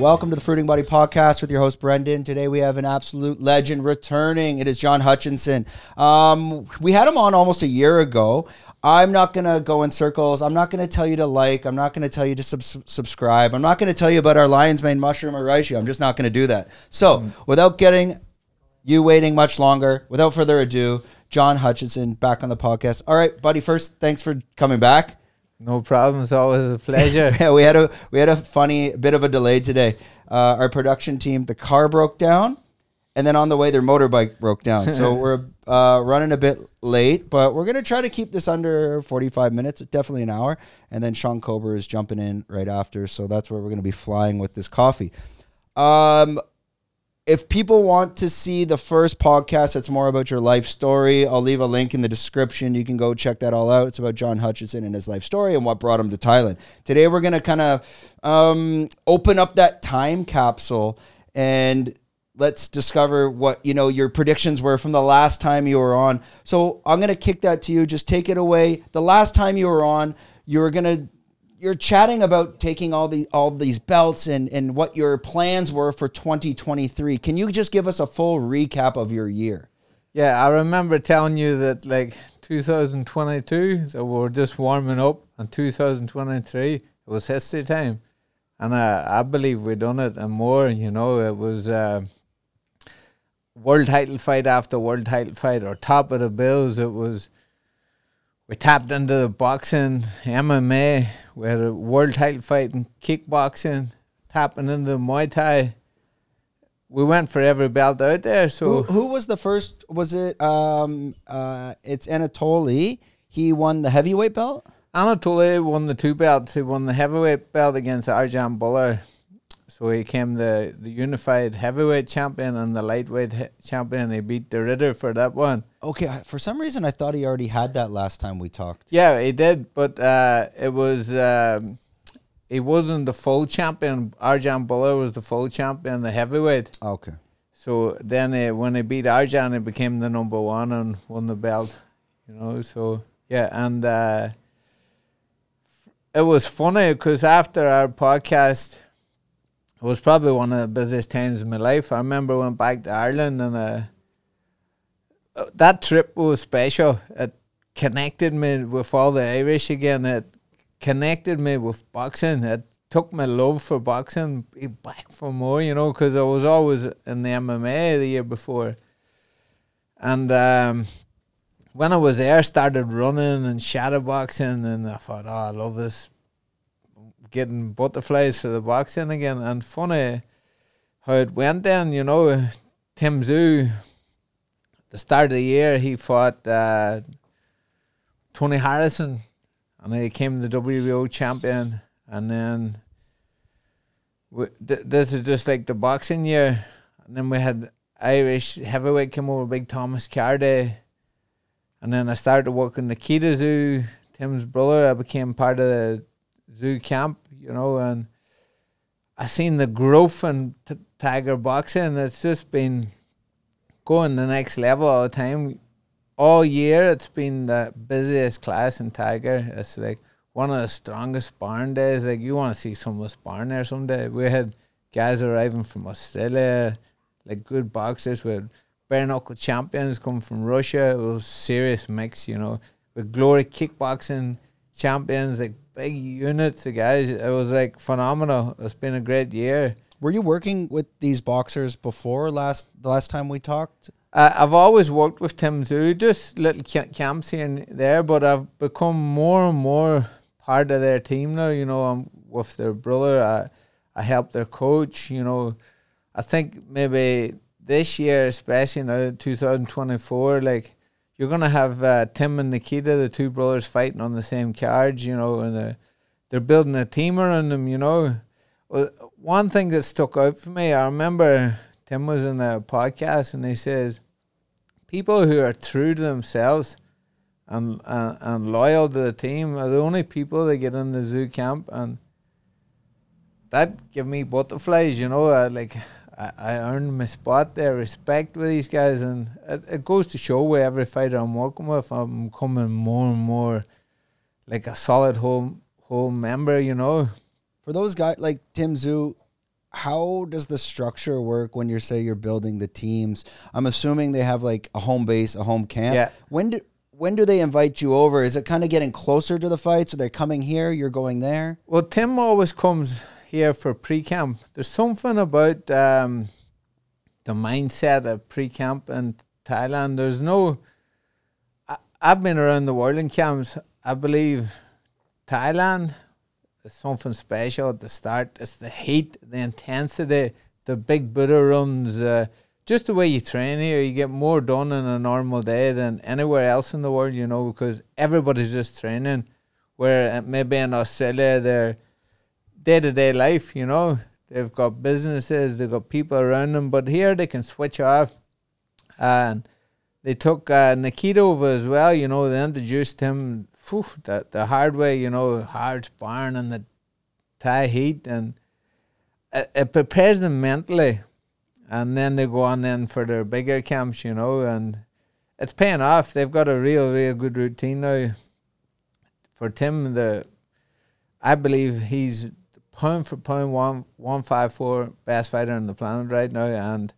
Welcome to the Fruiting Body Podcast with your host Brendan. Today we have an absolute legend returning. It is John Hutchinson. Um, we had him on almost a year ago. I'm not gonna go in circles. I'm not gonna tell you to like. I'm not gonna tell you to sub- subscribe. I'm not gonna tell you about our lion's mane mushroom or reishi. I'm just not gonna do that. So, without getting you waiting much longer, without further ado, John Hutchinson back on the podcast. All right, buddy. First, thanks for coming back. No problem. It's always a pleasure. yeah, we had a we had a funny bit of a delay today. Uh, our production team, the car broke down, and then on the way their motorbike broke down. So we're uh, running a bit late, but we're gonna try to keep this under forty five minutes, definitely an hour. And then Sean Kober is jumping in right after, so that's where we're gonna be flying with this coffee. Um, if people want to see the first podcast that's more about your life story, I'll leave a link in the description. You can go check that all out. It's about John Hutchinson and his life story and what brought him to Thailand. Today, we're going to kind of um, open up that time capsule and let's discover what you know your predictions were from the last time you were on. So I'm going to kick that to you. Just take it away. The last time you were on, you were going to you're chatting about taking all the all these belts and and what your plans were for 2023. Can you just give us a full recap of your year? Yeah, I remember telling you that like 2022, so we were just warming up, and 2023 it was history time, and I I believe we done it and more. You know, it was. Uh, world title fight after world title fight or top of the bills it was we tapped into the boxing, MMA. We had a world title fight in kickboxing, tapping into Muay Thai. We went for every belt out there. So who, who was the first? Was it? Um, uh, it's Anatoly. He won the heavyweight belt. Anatoly won the two belts. He won the heavyweight belt against Arjan Bhullar. So he became the, the unified heavyweight champion and the lightweight he- champion. He beat de Ridder for that one. Okay, for some reason I thought he already had that last time we talked. Yeah, he did, but uh, it was um, he wasn't the full champion. Arjan Bhullar was the full champion, the heavyweight. Okay. So then uh, when he beat Arjan, he became the number one and won the belt. You know, so yeah, and uh, it was funny because after our podcast, it was probably one of the busiest times of my life. I remember I went back to Ireland and uh, that trip was special. It connected me with all the Irish again. It connected me with boxing. It took my love for boxing back for more, you know, because I was always in the MMA the year before. And um, when I was there, I started running and shadow boxing, and I thought, oh, I love this. Getting butterflies for the boxing again. And funny how it went then, you know, Tim Tszyu, the start of the year, he fought uh, Tony Harrison, and he became the WBO champion. And then we, th- this is just like the boxing year. And then we had Irish heavyweight come over, Big Thomas Carty. And then I started working the Nikita Tszyu, Tim's brother. I became part of the Tszyu camp, you know, and I seen the growth in t- Tiger boxing. and It's just been going the next level all the time. All year, it's been the busiest class in Tiger. It's like one of the strongest sparring days. Like you want to see some of the sparring there someday. We had guys arriving from Australia, like good boxers with bare knuckle champions come from Russia. It was serious mix, you know, with glory kickboxing champions, like big units of guys. It was like phenomenal. It's been a great year. Were you working with these boxers before last the last time we talked? Uh, I've always worked with Tim Tszyu, just little camps here and there, but I've become more and more part of their team now. You know, I'm with their brother. I I help their coach. You know, I think maybe this year, especially now, 2024, like you're gonna have uh, Tim and Nikita, the two brothers, fighting on the same cards. You know, and the, they're building a team around them. You know, one thing that stuck out for me, I remember Tim was in a podcast and he says, people who are true to themselves and, and and loyal to the team are the only people that get in the Tszyu camp, and that give me butterflies. You know, I, like I, I earned my spot there, respect with these guys, and it, it goes to show with every fighter I'm working with, I'm becoming more and more like a solid home whole member. You know. For those guys like Tim Tszyu, how does the structure work when you're say you're building the teams? I'm assuming they have like a home base, a home camp. Yeah. When do when do they invite you over? Is it kind of getting closer to the fights? Are they're coming here? You're going there? Well, Tim always comes here for pre-camp. There's something about um, the mindset of pre-camp in Thailand. There's no. I, I've been around the world in camps. I believe Thailand is something special at the start. It's the heat, the intensity, the big Buddha runs. Uh, just the way you train here, you get more done in a normal day than anywhere else in the world, you know, because everybody's just training. Where maybe in Australia, their day to day life, you know, they've got businesses, they've got people around them, but here they can switch off. And they took uh, Nikita over as well, you know, they introduced him whew, the, the hard way, you know, hard sparring and the Thai heat, and it, it prepares them mentally and then they go on then for their bigger camps, you know, and it's paying off. They've got a real, real good routine now. For Tim, the I believe he's pound for pound one one five four best fighter on the planet right now, and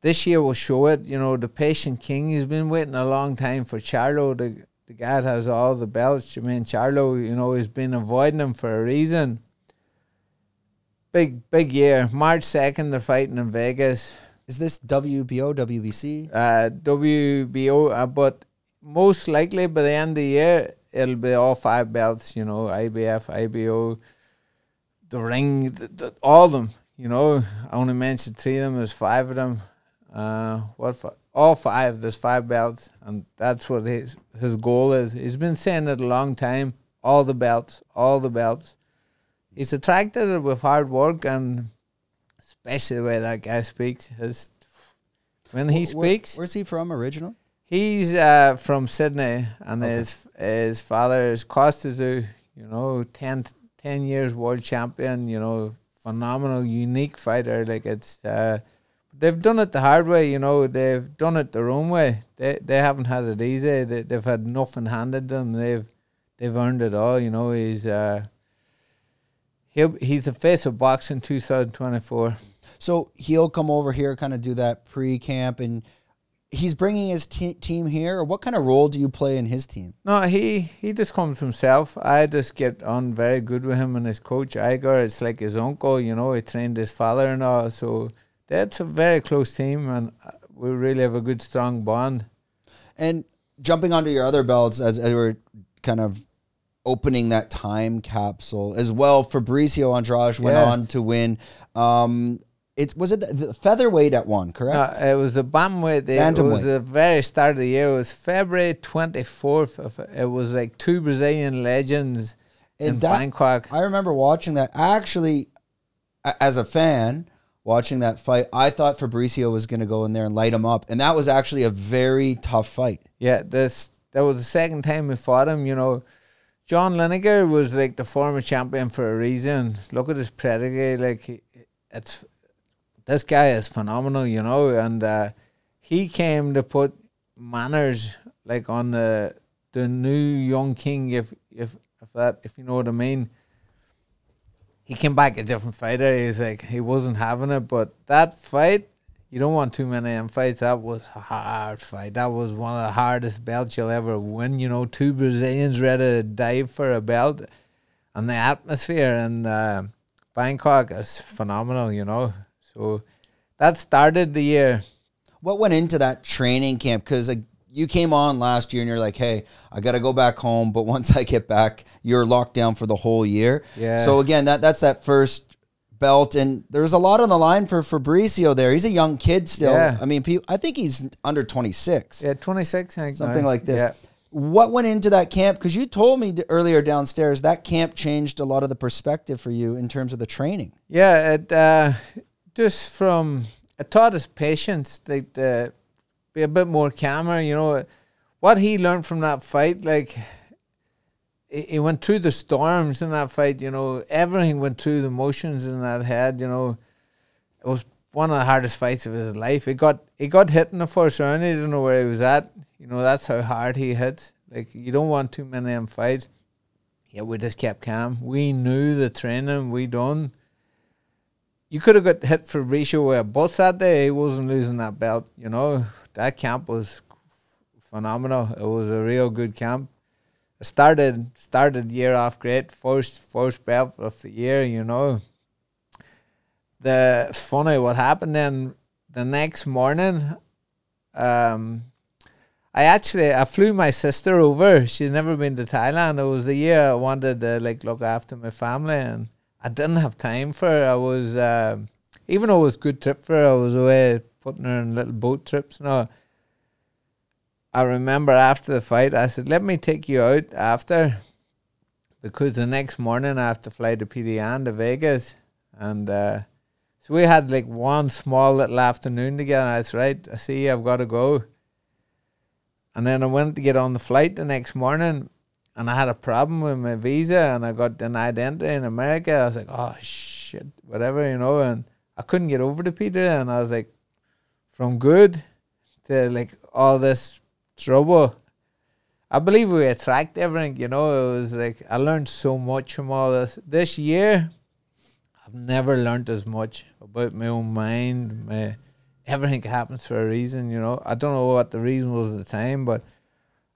this year will show it. You know, the patient king. He's been waiting a long time for Charlo. The the guy that has all the belts. I mean, Charlo. You know, he's been avoiding him for a reason big big year. March second, they're fighting in Vegas. Is this WBO, WBC? Uh, WBO, uh, but most likely by the end of the year, it'll be all five belts. You know, IBF, IBO, the ring, the, the, all of them. You know, I only mentioned three of them. There's five of them. Uh, what for? All five. There's five belts, and that's what his his goal is. He's been saying it a long time. All the belts, all the belts he's attracted it with hard work and especially the way that guy speaks. His when he Where- speaks, where's he from original? he's uh, from Sydney, and Okay. his his father is Kostya Tszyu. You know, 10, 10 years world champion. You know, phenomenal, unique fighter. Like it's. Uh, They've done it the hard way, you know. They've done it their own way. They they haven't had it easy. They, they've had nothing handed them. They've they've earned it all. You know, he's uh, he'll he's the face of boxing 2024. So he'll come over here, kind of do that pre-camp, and he's bringing his te- team here. What kind of role do you play in his team? No, he he just comes himself. I just get on very good with him and his coach Igor. It's like his uncle, you know. He trained his father and all, so that's a very close team, and uh, we really have a good strong bond. And jumping onto your other belts as, as we're kind of opening that time capsule as well. Fabricio Andrade went Yeah. on to win. Um, it was it the, the featherweight at one, correct? No, it was a bantamweight. It was the very start of the year. It was February twenty fourth. It was like two Brazilian legends in that- Bangkok. I remember watching that. Actually, as a fan, watching that fight, I thought Fabricio was going to go in there and light him up, and that was actually a very tough fight. Yeah, this that was the second time we fought him. You know, John Lineker was like the former champion for a reason. Look at his pedigree. Like it's this guy is phenomenal. You know, and uh, he came to put manners like on the the new young king. If if if that if you know what I mean. He came back a different fighter. He's like he wasn't having it, but that fight you don't want too many them fights. That was a hard fight. That was one of the hardest belts you'll ever win. You know, two Brazilians ready to dive for a belt, and the atmosphere in uh, Bangkok is phenomenal. You know, so that started the year. What went into that training camp? Because like, you came on last year and you're like, hey, I got to go back home. But once I get back, you're locked down for the whole year. Yeah. So again, that that's that first belt, and there's a lot on the line for Fabricio there. He's a young kid still. Yeah. I mean, I think he's under 26. Yeah, twenty six. I think something now. like this. Yeah. What went into that camp? Because you told me earlier downstairs that camp changed a lot of the perspective for you in terms of the training. Yeah, it uh, just from it taught us patience, like to be a bit more calmer. You know, what he learned from that fight, like he, he went through the storms in that fight. You know, everything went through the motions in that head. You know, it was one of the hardest fights of his life. He got he got hit in the first round. He didn't know where he was at. You know, that's how hard he hit. Like you don't want too many of them fights. Yeah, we just kept calm. We knew the training we done you could have got hit Fabricio where bus that day. He wasn't losing that belt. You know that camp was phenomenal. It was a real good camp. I started started year off great. First first belt of the year. You know. The funny what happened then the next morning. Um, I actually I flew my sister over. She's never been to Thailand. It was the year I wanted to like look after my family, and I didn't have time for her. I was uh, even though it was a good trip for her, I was away putting her in little boat trips. No, I remember after the fight, I said, "Let me take you out after," because the next morning I have to fly to PDN to Vegas, and uh, so we had like one small little afternoon together. I said, "Right, I see. I've got to go." And then I went to get on the flight the next morning and I had a problem with my visa and I got denied entry in America. I was like, oh shit, whatever, you know, and I couldn't get over to Peter and I was like, from good to like all this trouble. I believe we attract everything, you know. It was like I learned so much from all this. This year, I've never learned as much about my own mind, my everything happens for a reason, you know. I don't know what the reason was at the time, but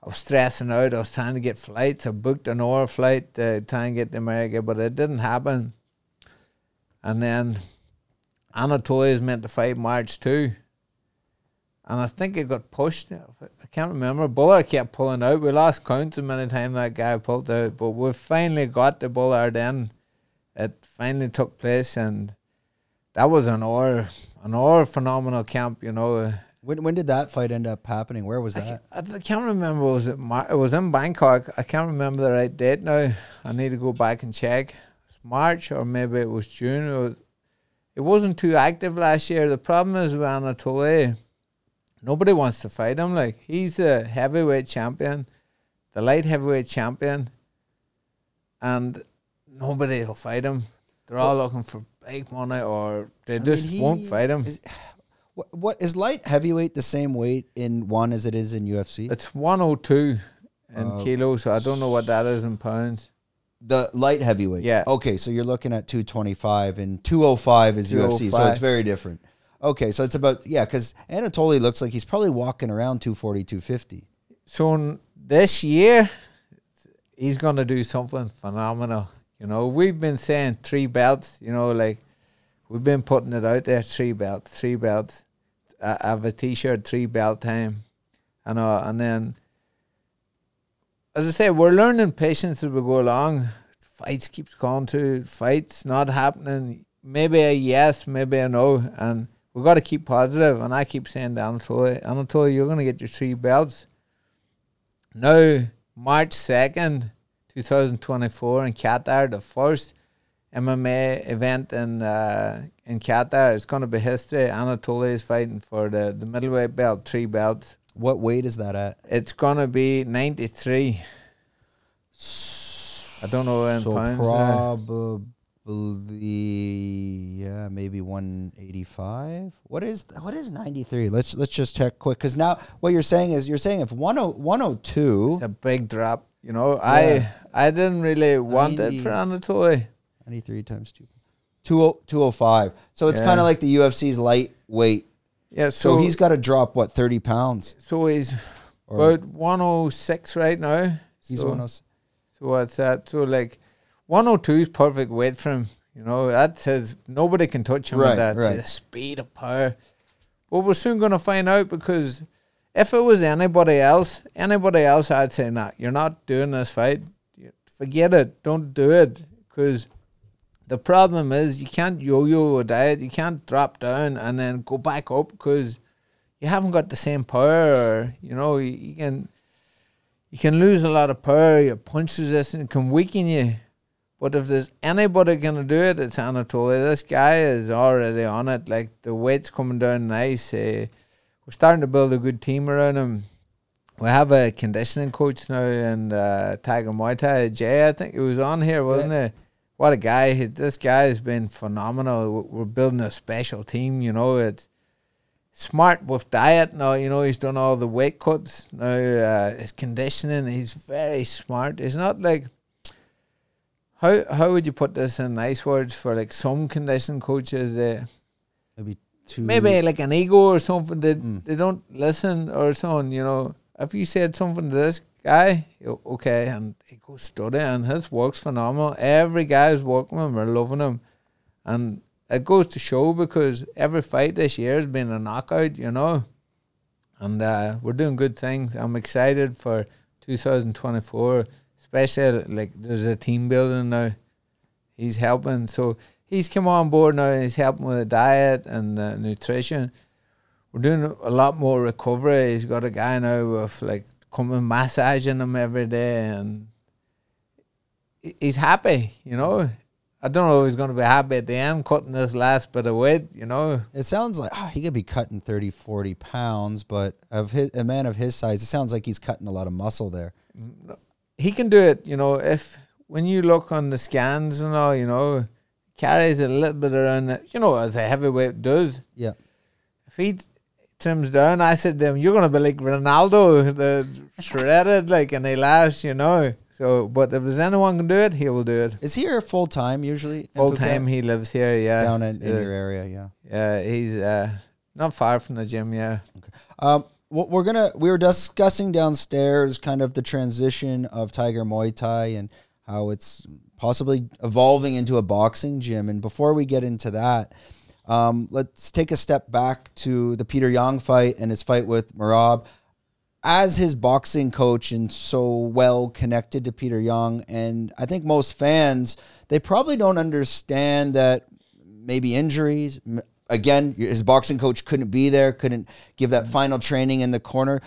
I was stressing out. I was trying to get flights. I booked an hour flight to try and get to America, but it didn't happen. And then Anatoly is meant to fight March 2. And I think it got pushed. I can't remember. Bhullar kept pulling out. We lost count of many times that guy pulled out. But we finally got the Bhullar then. It finally took place. And that was an hour another phenomenal camp. You know. When when did that fight end up happening? Where was that? I, I can't remember. Was it? Mar- it was in Bangkok. I can't remember the right date now. I need to go back and check. March or maybe it was June. It, was, it wasn't too active last year. The problem is with Anatoly. Nobody wants to fight him. Like he's the heavyweight champion, the light heavyweight champion, and nobody will fight him. They're all looking for big money or they I just mean, won't fight him. Is, what, what is light heavyweight the same weight in one as it is in UFC? It's 102 in uh, kilos, so I don't know what that is in pounds. The light heavyweight. Yeah. Okay, so you're looking at 225 and 205 is 205. UFC, so it's very different. Okay, so it's about yeah, because Anatoly looks like he's probably walking around 240, 250. So this year, he's gonna do something phenomenal. You know, we've been saying three belts. You know, like we've been putting it out there: three belts, three belts. I, I have a T-shirt, three belt time, and uh, and then, as I say, we're learning patience as we go along. Fights keeps going to fights not happening. Maybe a yes, maybe a no, and we've got to keep positive. And I keep saying to Anatoly, Anatoly, you're going to get your three belts. Now, March second 2024 in Qatar, the first MMA event in uh, in Qatar. It's going to be history. Anatoly is fighting for the, the middleweight belt, three belts. What weight is that at? It's going to be 93. I don't know in so pounds. Probably, yeah, maybe 185. What is what is 93? Let's let's just check quick because now what you're saying is you're saying if 10, 102. It's a big drop. You know, yeah. I I didn't really want 90, it for Anatoly. 93 times 2. 205. So it's yeah. kind of like the UFC's lightweight. Yeah, so, so he's got to drop what 30 pounds. So he's or about 106 right now. He's so, 106. So what's that? So like 102 is perfect weight for him. You know, that says nobody can touch him right, with that. Right. The speed of power. But we're soon going to find out because if it was anybody else, anybody else, I'd say, nah, you're not doing this fight. Forget it. Don't do it. Because the problem is you can't yo-yo a diet. You can't drop down and then go back up because you haven't got the same power. You know, you, you can you can lose a lot of power. Your punch resistance can weaken you. But if there's anybody gonna do it, it's Anatoly. This guy is already on it. Like the weight's coming down nice. Uh, we're starting to build a good team around him. We have a conditioning coach now and uh, Tiger Muay Thai. Jay, I think he was on here, wasn't yeah. he? What a guy! This guy has been phenomenal. We're building a special team. You know, it's smart with diet. Now, you know, he's done all the weight cuts. Now, uh, his conditioning, he's very smart. He's not like how how would you put this in nice words for like some conditioning coaches? Maybe two. maybe like an ego or something that Mm. they don't listen or so on. You know, if you said something to this guy, okay, and he goes study and his work's phenomenal. Every guy who's working with him are loving him, and it goes to show because every fight this year has been a knockout. You know, and uh, we're doing good things. I'm excited for 2024, especially like there's a team building now. He's helping, so he's come on board now. and He's helping with the diet and the nutrition. We're doing a lot more recovery. He's got a guy now with like coming massaging him every day, and he's happy. You know, I don't know if he's going to be happy at the end cutting this last bit of weight. You know, It sounds like ah, he could be cutting 30, 40 pounds, but of his, a man of his size, it sounds like he's cutting a lot of muscle there. he can do it. You know, if when you look on the scans and all, you know, carries a little bit around. You know, as a heavyweight does. Yeah. If he t- trims down, I said to him, "You're gonna be like Ronaldo, the shredded, like," and he laughs. You know. So, but if there's anyone can do it, he will do it. Is he here full time usually? Full time, he lives here. Yeah, down in, in Uh, your area, yeah. Yeah, he's uh, not far from the gym. Yeah. Um, what we're gonna we were discussing downstairs, kind of the transition of Tiger Muay Thai and how it's possibly evolving into a boxing gym. And before we get into that, um, let's take a step back to the Peter Yan fight and his fight with Merab. As his boxing coach and so well connected to Peter Yan, and I think most fans they probably don't understand that maybe injuries. Again, his boxing coach couldn't be there, couldn't give that final training in the corner.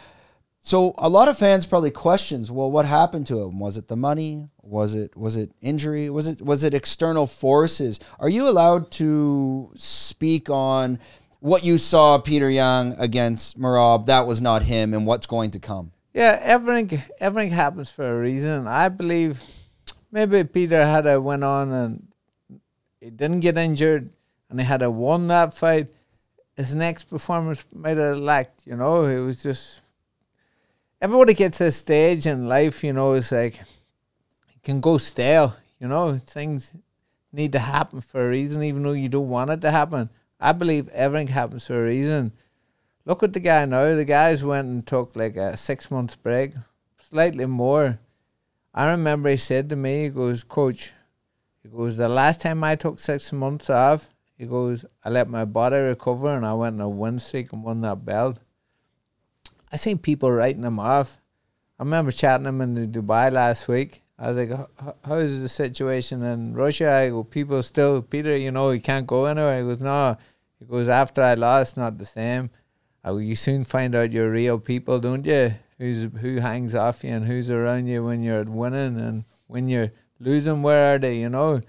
So a lot of fans probably questions, well, what happened to him? Was it the money? Was it was it injury? Was it was it external forces? Are you allowed to speak on what you saw Peter Yan against Merab? That was not him, and what's going to come. Yeah, everything everything happens for a reason. I believe maybe Peter had a went on and he didn't get injured and he had a won that fight. His next performance might have lacked, you know. It was just everybody gets a stage in life, you know, it's like it can go stale, you know, things need to happen for a reason, even though you don't want it to happen. I believe everything happens for a reason. Look at the guy now. The guys went and took like a six months break, slightly more. I remember he said to me, he goes, Coach, he goes, the last time I took six months off, he goes, I let my body recover and I went on a win streak and won that belt. I seen people writing them off. I remember chatting them in Dubai last week. I was like, "H- h- how's the situation in Russia? I go, people still, Peter, you know, he can't go anywhere. He goes, no. He goes, after I lost, not the same. I go, you soon find out your real people, don't you? Who's who hangs off you and who's around you when you're winning and when you're losing. Where are they? You know.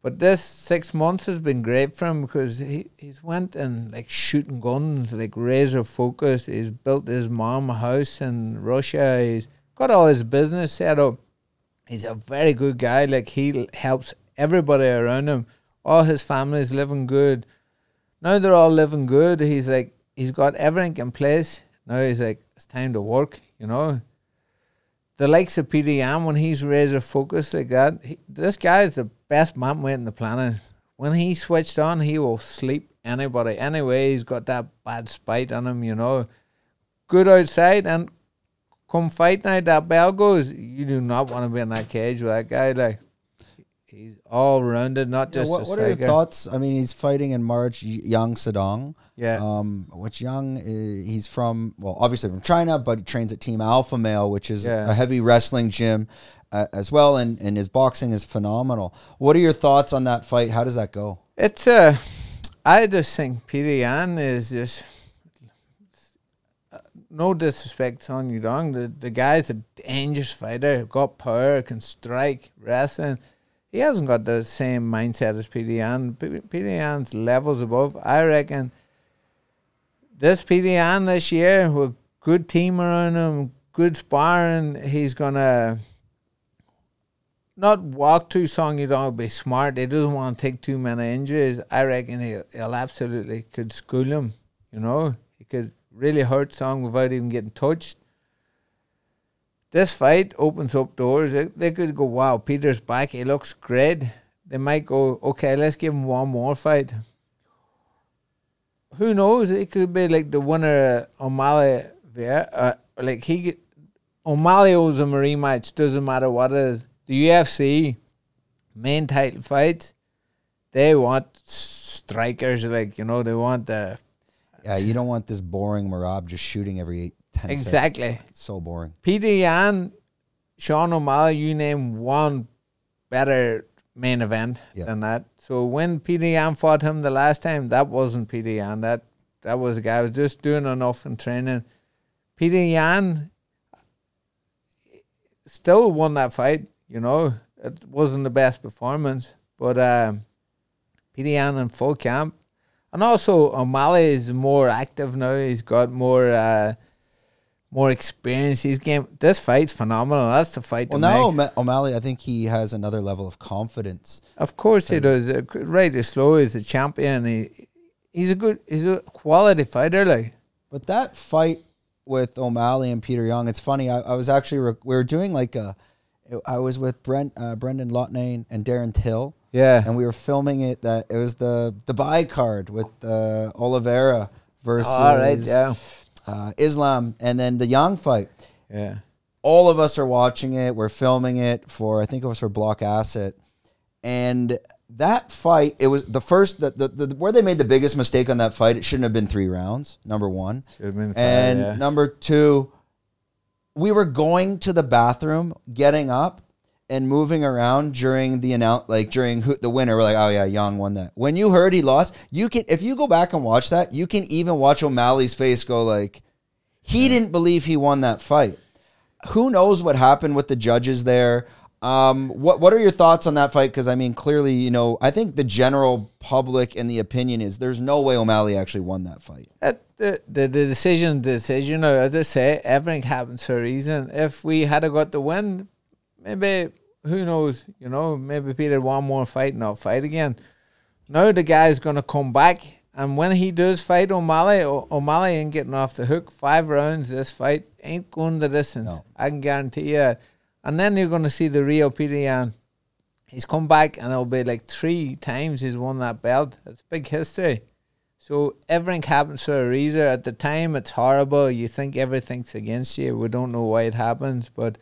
But this six months has been great for him because he he's went and like shooting guns, like razor focused. He's built his mom a house in Russia. He's got all his business set up. He's a very good guy. Like he helps everybody around him. All his family's living good. Now they're all living good. He's like he's got everything in place. Now he's like it's time to work. You know. The likes of Peter Yan when he's razor focused like that. He, this guy is the best man weight in the planet. When he switched on, he will sleep anybody. Anyway, he's got that bad spite on him. You know. Good outside and come fight night, that bell goes. You do not want to be in that cage with that guy. Like he's all rounded, not Yeah, just what, a what are your thoughts? I mean, he's fighting in March, Yang Sedong. Yeah, Um, which Young, uh, he's from, well, obviously from China, but he trains at Team Alpha Male, which is Yeah. a heavy wrestling gym uh, as well. And, and his boxing is phenomenal. What are your thoughts on that fight? How does that go? it's uh, I just think Peter Yan is just. No disrespect to Song Yadong, the the guy's a dangerous fighter. Got power, can strike, wrestling. He hasn't got the same mindset as Peter Yan. Levels above. I reckon this Peter this year with good team around him, good sparring, he's gonna not walk too Song Yadong, be smart. He doesn't want to take too many injuries. I reckon he'll, he'll absolutely could school him. You know, he could really hurt Song without even getting touched. This fight opens up doors. They, could go, wow, Peter's back. He looks great. They might go, okay, let's give him one more fight. Who knows? It could be like the winner of O'Malley. There, uh, like he, O'Malley owes him a rematch. Doesn't matter what it is. The UFC main title fights, they want strikers. Like you know, they want the Yeah, you don't want this boring Merab just shooting every ten seconds. exactly. It's so boring. Peter Yan, Sean O'Malley, you name one better main event Yeah. than that. So when Peter Yan fought him the last time, that wasn't Peter Yan. That that was a guy who was just doing enough in training. Peter Yan still won that fight, you know. It wasn't the best performance, but um, Peter Yan in full camp. And also O'Malley is more active now. He's got more uh, more experience. He's game. This fight's phenomenal. That's the fight. Well, to now make. O'Ma- O'Malley, I think he has another level of confidence. Of course he does. Uh, Right as slow. He's a champion. He he's a good. He's a quality fighter. Like But that fight with O'Malley and Peter Yan, it's funny. I, I was actually rec- we were doing like a. I was with Brent, uh, Brendan Loughnane and Darren Till, yeah, and we were filming it. That it was the Dubai card with uh, Oliveira versus all right. Yeah, uh, Islam, and then the Yan fight. yeah. all of us are watching it. We're filming it for I think it was for BlockAsset, and that fight it was the first the, the, the where they made the biggest mistake on that fight. It shouldn't have been three rounds. Number one, Should have been. Five, and yeah. number two, we were going to the bathroom, getting up and moving around during the announce like during who, the winner. We're like, oh yeah, Yan won that. When you heard he lost, you can if you go back and watch that, you can even watch O'Malley's face go like, he didn't believe he won that fight. Who knows what happened with the judges there? Um, what what are your thoughts on that fight? Because I mean, clearly, you know, I think the general public and the opinion is there's no way O'Malley actually won that fight. That, the, the the decision decision. As I say, everything happens for a reason. If we had a got the win, maybe who knows? You know, maybe Peter one more fight and I'll fight again. Now the guy's gonna come back, and when he does fight O'Malley, O- O'Malley ain't getting off the hook. Five rounds, this fight ain't going the distance. No. I can guarantee you. And then you're gonna see the real Peter Yan. He's come back, and it'll be like three times he's won that belt. It's big history. So everything happens for a reason. At the time, it's horrible. You think everything's against you. We don't know why it happens, but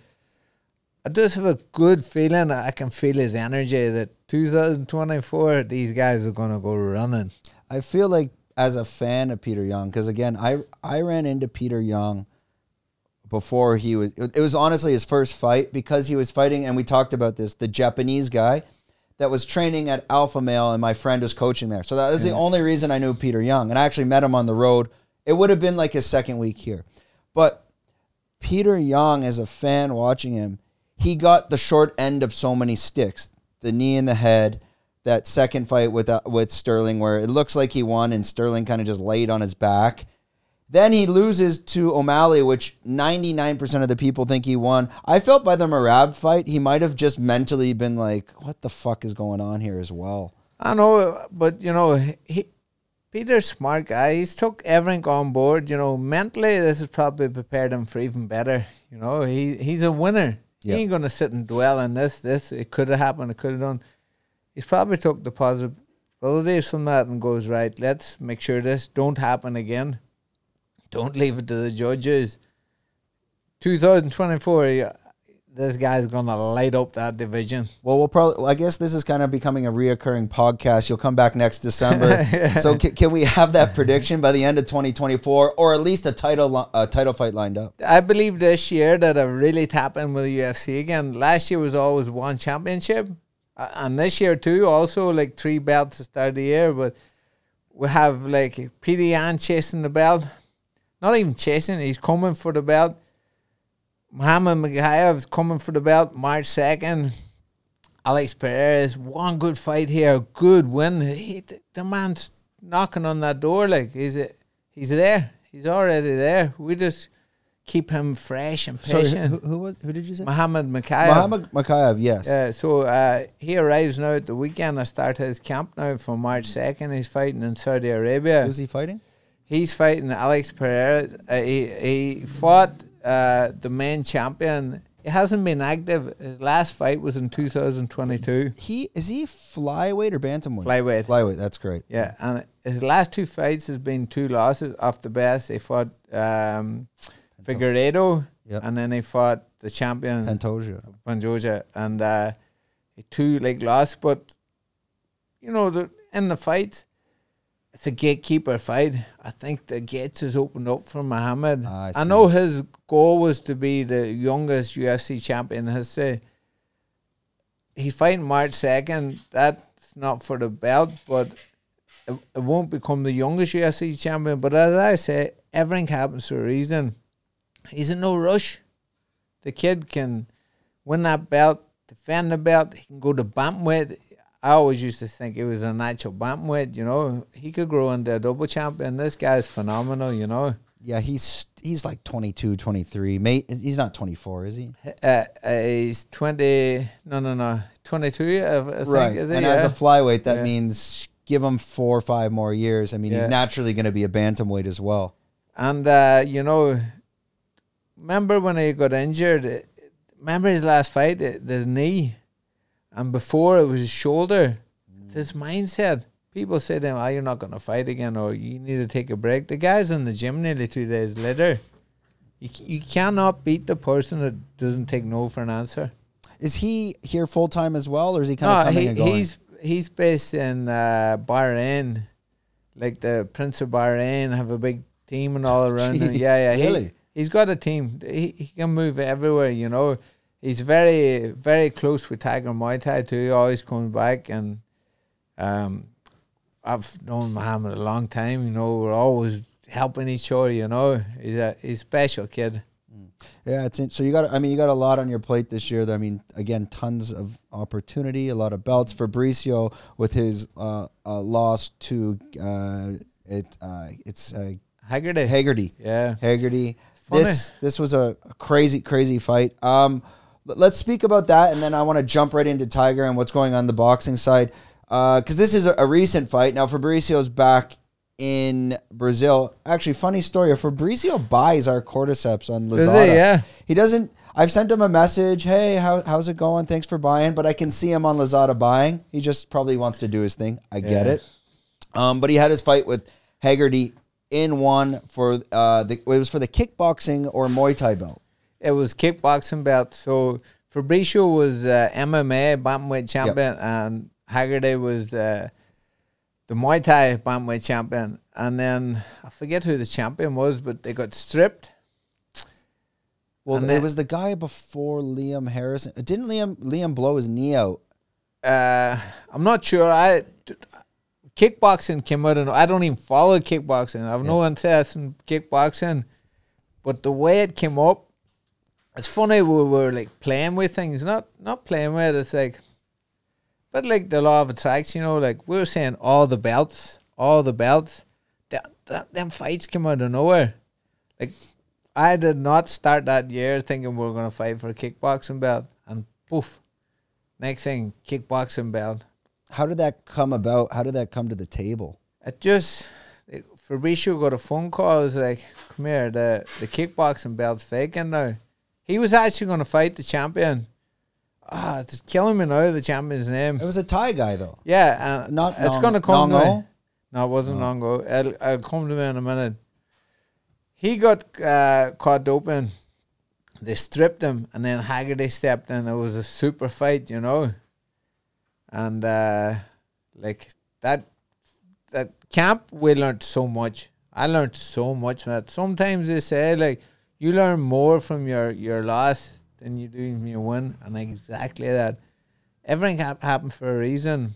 I just have a good feeling. I can feel his energy that 2024, these guys are gonna go running. I feel like as a fan of Peter Yan, because again, I I ran into Peter Yan before he was. It was honestly his first fight because he was fighting, and we talked about this. The Japanese guy that was training at Alpha Male, and my friend was coaching there. So that was the only reason I knew Peter Yan, and I actually met him on the road. It would have been like his second week here, but Peter Yan, as a fan watching him, he got the short end of so many sticks. The knee in the head, that second fight with uh, with Sterling, where it looks like he won, and Sterling kind of just laid on his back. Then he loses to O'Malley, which 99% of the people think he won. I felt by the Merab fight, he might have just mentally been like, what the fuck is going on here as well? I know, but you know, he Peter's smart guy. He's took everything on board. You know, mentally, this has probably prepared him for even better. You know, he he's a winner. Yeah. He ain't gonna sit and dwell on this. This it could have happened. It could have done. He's probably took the positives from that and goes right. Let's make sure this don't happen again. Don't leave it to the judges. 2024, yeah, this guy's gonna light up that division. Well, we'll probably. I guess this is kind of becoming a reoccurring podcast. You'll come back next December. So can, can we have that prediction by the end of 2024, or at least a title a title fight lined up? I believe this year that I've really tapped in with the UFC again. Last year was always one championship, uh, and this year too. Also, like three belts to start the year, but we have like Peter Yan chasing the belt. Not even chasing; he's coming for the belt. Muhammad Mokaev is coming for the belt March second. Alex Perez, one good fight here, good win. He, the man's knocking on that door like he's a, he's there. He's already there. We just keep him fresh and Sorry, patient. who, who was who did you say? Muhammad Mikhail. Muhammad Mokaev. Yes. Yeah, so uh, he arrives now at the weekend. I start his camp now for March second. He's fighting in Saudi Arabia. Who's he fighting? He's fighting Alex Pereira. Uh, he he fought uh, the main champion. He hasn't been active. His last fight was in 2022. He is he flyweight or bantamweight? Flyweight. Flyweight. That's great. Yeah, and his last two fights has been two losses off the best. He fought um, Figueiredo, Yep. and then he fought the champion Pantoja. Pantoja, and uh, two like lost. But you know, the, in the fight, it's a gatekeeper fight. I think the gates is opened up for Muhammad. Ah, I I know his goal was to be the youngest UFC champion in history. He's fighting March second. That's not for the belt, but it, it won't become the youngest UFC champion. But as I say, everything happens for a reason. He's in no rush. The kid can win that belt, defend the belt. He can go to bantamweight. I always used to think it was a natural bantamweight. You know, he could grow into a double champion. This guy's phenomenal. You know, Yeah, he's he's like 22, 23. Mate, he's not 24, is he? uh, uh, he's twenty. No, no, no, twenty-two. I, I think, right. And it? as a flyweight, that Yeah. means give him four or five more years. I mean, Yeah. he's naturally going to be a bantamweight as well. And uh, you know, remember when he got injured? Remember his last fight, uh, the knee, and before it was his shoulder. It's his mindset. People say to him, "Oh, you're not going to fight again, or you need to take a break." The guy's in the gym nearly two days later. You you cannot beat the person that doesn't take no for an answer. Is he here full time as well, or is he kind of No, coming he, and going? he's he's based in uh, Bahrain, like the Prince of Bahrain have a big team and all around him. Gee, Yeah, yeah. really? He, he's got a team. He, he can move everywhere. You know, he's very very close with Tiger Muay Thai too. He always comes back and um, I've known Muhammad a long time. You know, we're always helping each other. You know, he's a he's a special kid. Yeah, it's in, so you got. I mean, you got a lot on your plate this year. I mean, again, tons of opportunity, a lot of belts. Fabricio with his uh, uh, loss to uh, it. Uh, it's uh, Haggerty. Haggerty. Yeah. Haggerty. Funny. This this was a crazy crazy fight. Um, let's speak about that, and then I want to jump right into Tiger and what's going on the boxing side, because this is a, a recent fight. Now Fabricio's back in Brazil. Actually, funny story. Fabricio buys our cordyceps on Lazada. it? Yeah. He doesn't. I've sent him a message. Hey, how, how's it going? Thanks for buying. But I can see him on Lazada buying. He just probably wants to do his thing. I get Yeah. it. Um, but he had his fight with Haggerty in one for uh, the it was for the kickboxing or Muay Thai belt. It was kickboxing belt. So Fabricio was uh, MMA bantamweight champion, and Haggerty was uh, the Muay Thai bantamweight champion. And then I forget who the champion was, but they got stripped. Well, And then- was the guy before Liam Harrison. Didn't Liam Liam blow his knee out? Uh, I'm not sure. I kickboxing came out, and I don't even follow kickboxing. I have no interest in kickboxing, but the way it came up, it's funny. We were like playing with things, not not playing with. It's like, but like the law of attraction, you know. Like we were saying, all the belts, all the belts. That, that them fights came out of nowhere. Like I did not start that year thinking we are gonna fight for a kickboxing belt, and poof. Next thing, kickboxing belt. How did that come about? How did that come to the table? It just it, Fabricio got a phone call. It was like, "Come here, the the kickboxing belt's vacant now." He was actually going to fight the champion. Ah, it's killing me now. The champion's name. It was a Thai guy though. Yeah, and Not it's going to come now. No, it wasn't Longo. I'll, I'll come to me in a minute. He got uh, caught doping. They stripped him, and then Haggerty stepped in. It was a super fight, you know. And uh, like that, that camp, we learned so much. I learned so much from that. Sometimes they say like you learn more from your your loss than you do from your win, and exactly that. Everything hap- happened for a reason.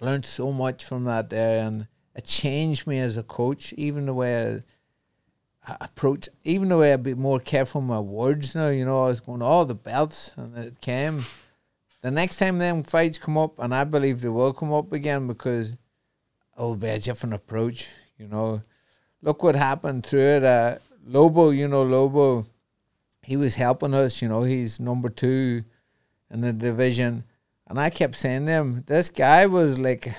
I learned so much from that there, and it changed me as a coach. Even the way I, I approach, even the way I be more careful with my words now. You know, I was going all the belts, and it came. The next time them fights come up, and I believe they will come up again because it will be a different approach. You know, look what happened through it. Uh, Lobo, you know, Lobo, he was helping us. You know, he's number two in the division. And I kept saying to him, this guy was like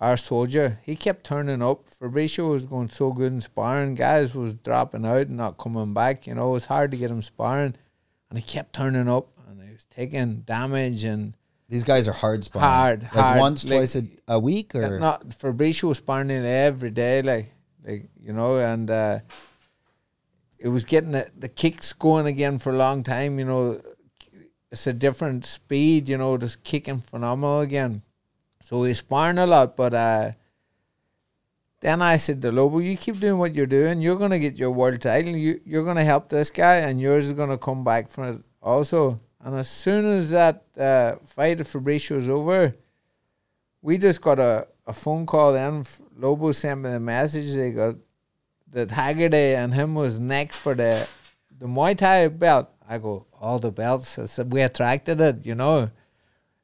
our soldier. He kept turning up. Fabricio was going so good in sparring. Guys was dropping out and not coming back. You know, it was hard to get him sparring, and he kept turning up and he was taking damage and These guys are hard sparring. Hard, like hard, once, like- twice a, a week, or not Fabricio was sparring every day, like like you know, and uh, it was getting the, the kicks going again for a long time. You know, it's a different speed. You know, just kicking phenomenal again. So he's sparring a lot, but uh, then I said to Lobo, "You keep doing what you're doing. You're gonna get your world title. You you're gonna help this guy, and yours is gonna come back from it also." And as soon as that uh, fight Fabricio was over, we just got a, a phone call. Then Lobo sent me a message. They got that Haggerty and him was next for the the Muay Thai belt. I go all the belts. I said we attracted it. You know,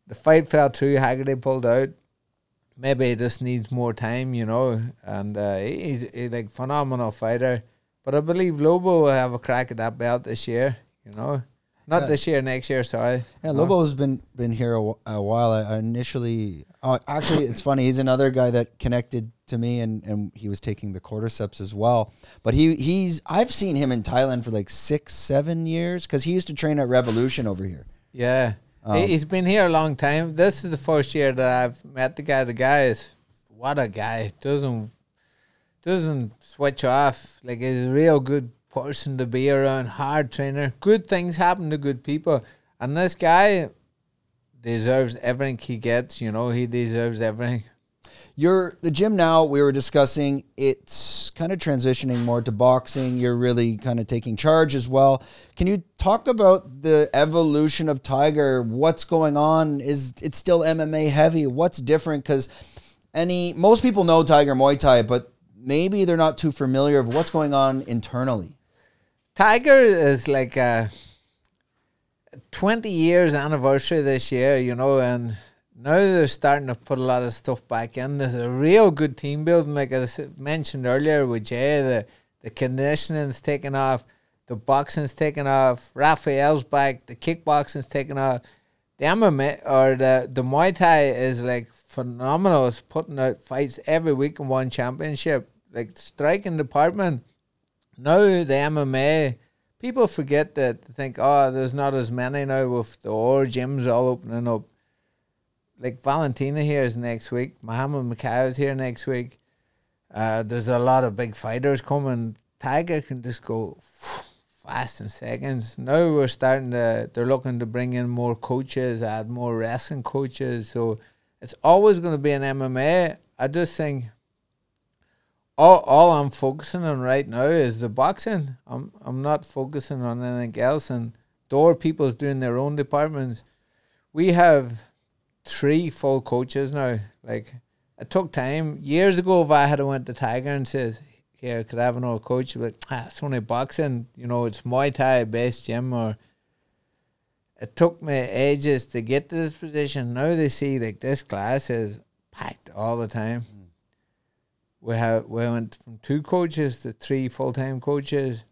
the fight fell through. Haggerty pulled out. Maybe he just needs more time. You know, and uh, he- he's, he's like phenomenal fighter. But I believe Lobo will have a crack at that belt this year. You know, not this year, next year. Sorry. Yeah, Lobo's been been here a, wh- a while. I, I initially, uh, actually, it's funny. He's another guy that connected to me, and, and he was taking the cordyceps as well. But he he's I've seen him in Thailand for like six, seven years because he used to train at Revolution over here. Yeah. Um, He- He's been here a long time. This is the first year that I've met the guy. The guy is what a guy. Doesn't doesn't switch off. Like he's a real good person to be around, hard trainer. Good things happen to good people. And this guy deserves everything he gets, you know, he deserves everything. You're the gym now. We were discussing it's kind of transitioning more to boxing. You're really kind of taking charge as well. Can you talk about the evolution of Tiger? What's going on? Is it still MMA heavy? What's different? Because any most people know Tiger Muay Thai, but maybe they're not too familiar of what's going on internally. Tiger is like a 20 years anniversary this year, you know, and now they're starting to put a lot of stuff back in. There's a real good team building, like I mentioned earlier with Jay. The the conditioning's taken off, the boxing's taken off. Raphael's back, the kickboxing's taken off. The MMA or the the Muay Thai is like phenomenal. It's putting out fights every week and one championship. Like striking department now the MMA, people forget that think, oh, there's not as many now with the or gyms all opening up. Like Valentina here is next week. Muhammad Mokaev is here next week. Uh, there's a lot of big fighters coming. Tiger can just go fast in seconds. Now we're starting to. They're looking to bring in more coaches, add more wrestling coaches. So it's always going to be an MMA. I just think all, all I'm focusing on right now is the boxing. I'm I'm not focusing on anything else. And door people's doing their own departments. We have three full coaches now. Like it took time years ago. If I had went to Tiger and says, "Here, could I have another coach?" But ah, it's only boxing. You know, it's Muay Thai based gym or. It took me ages to get to this position. Now they see like this class is packed all the time we have we went from two coaches to three full time coaches.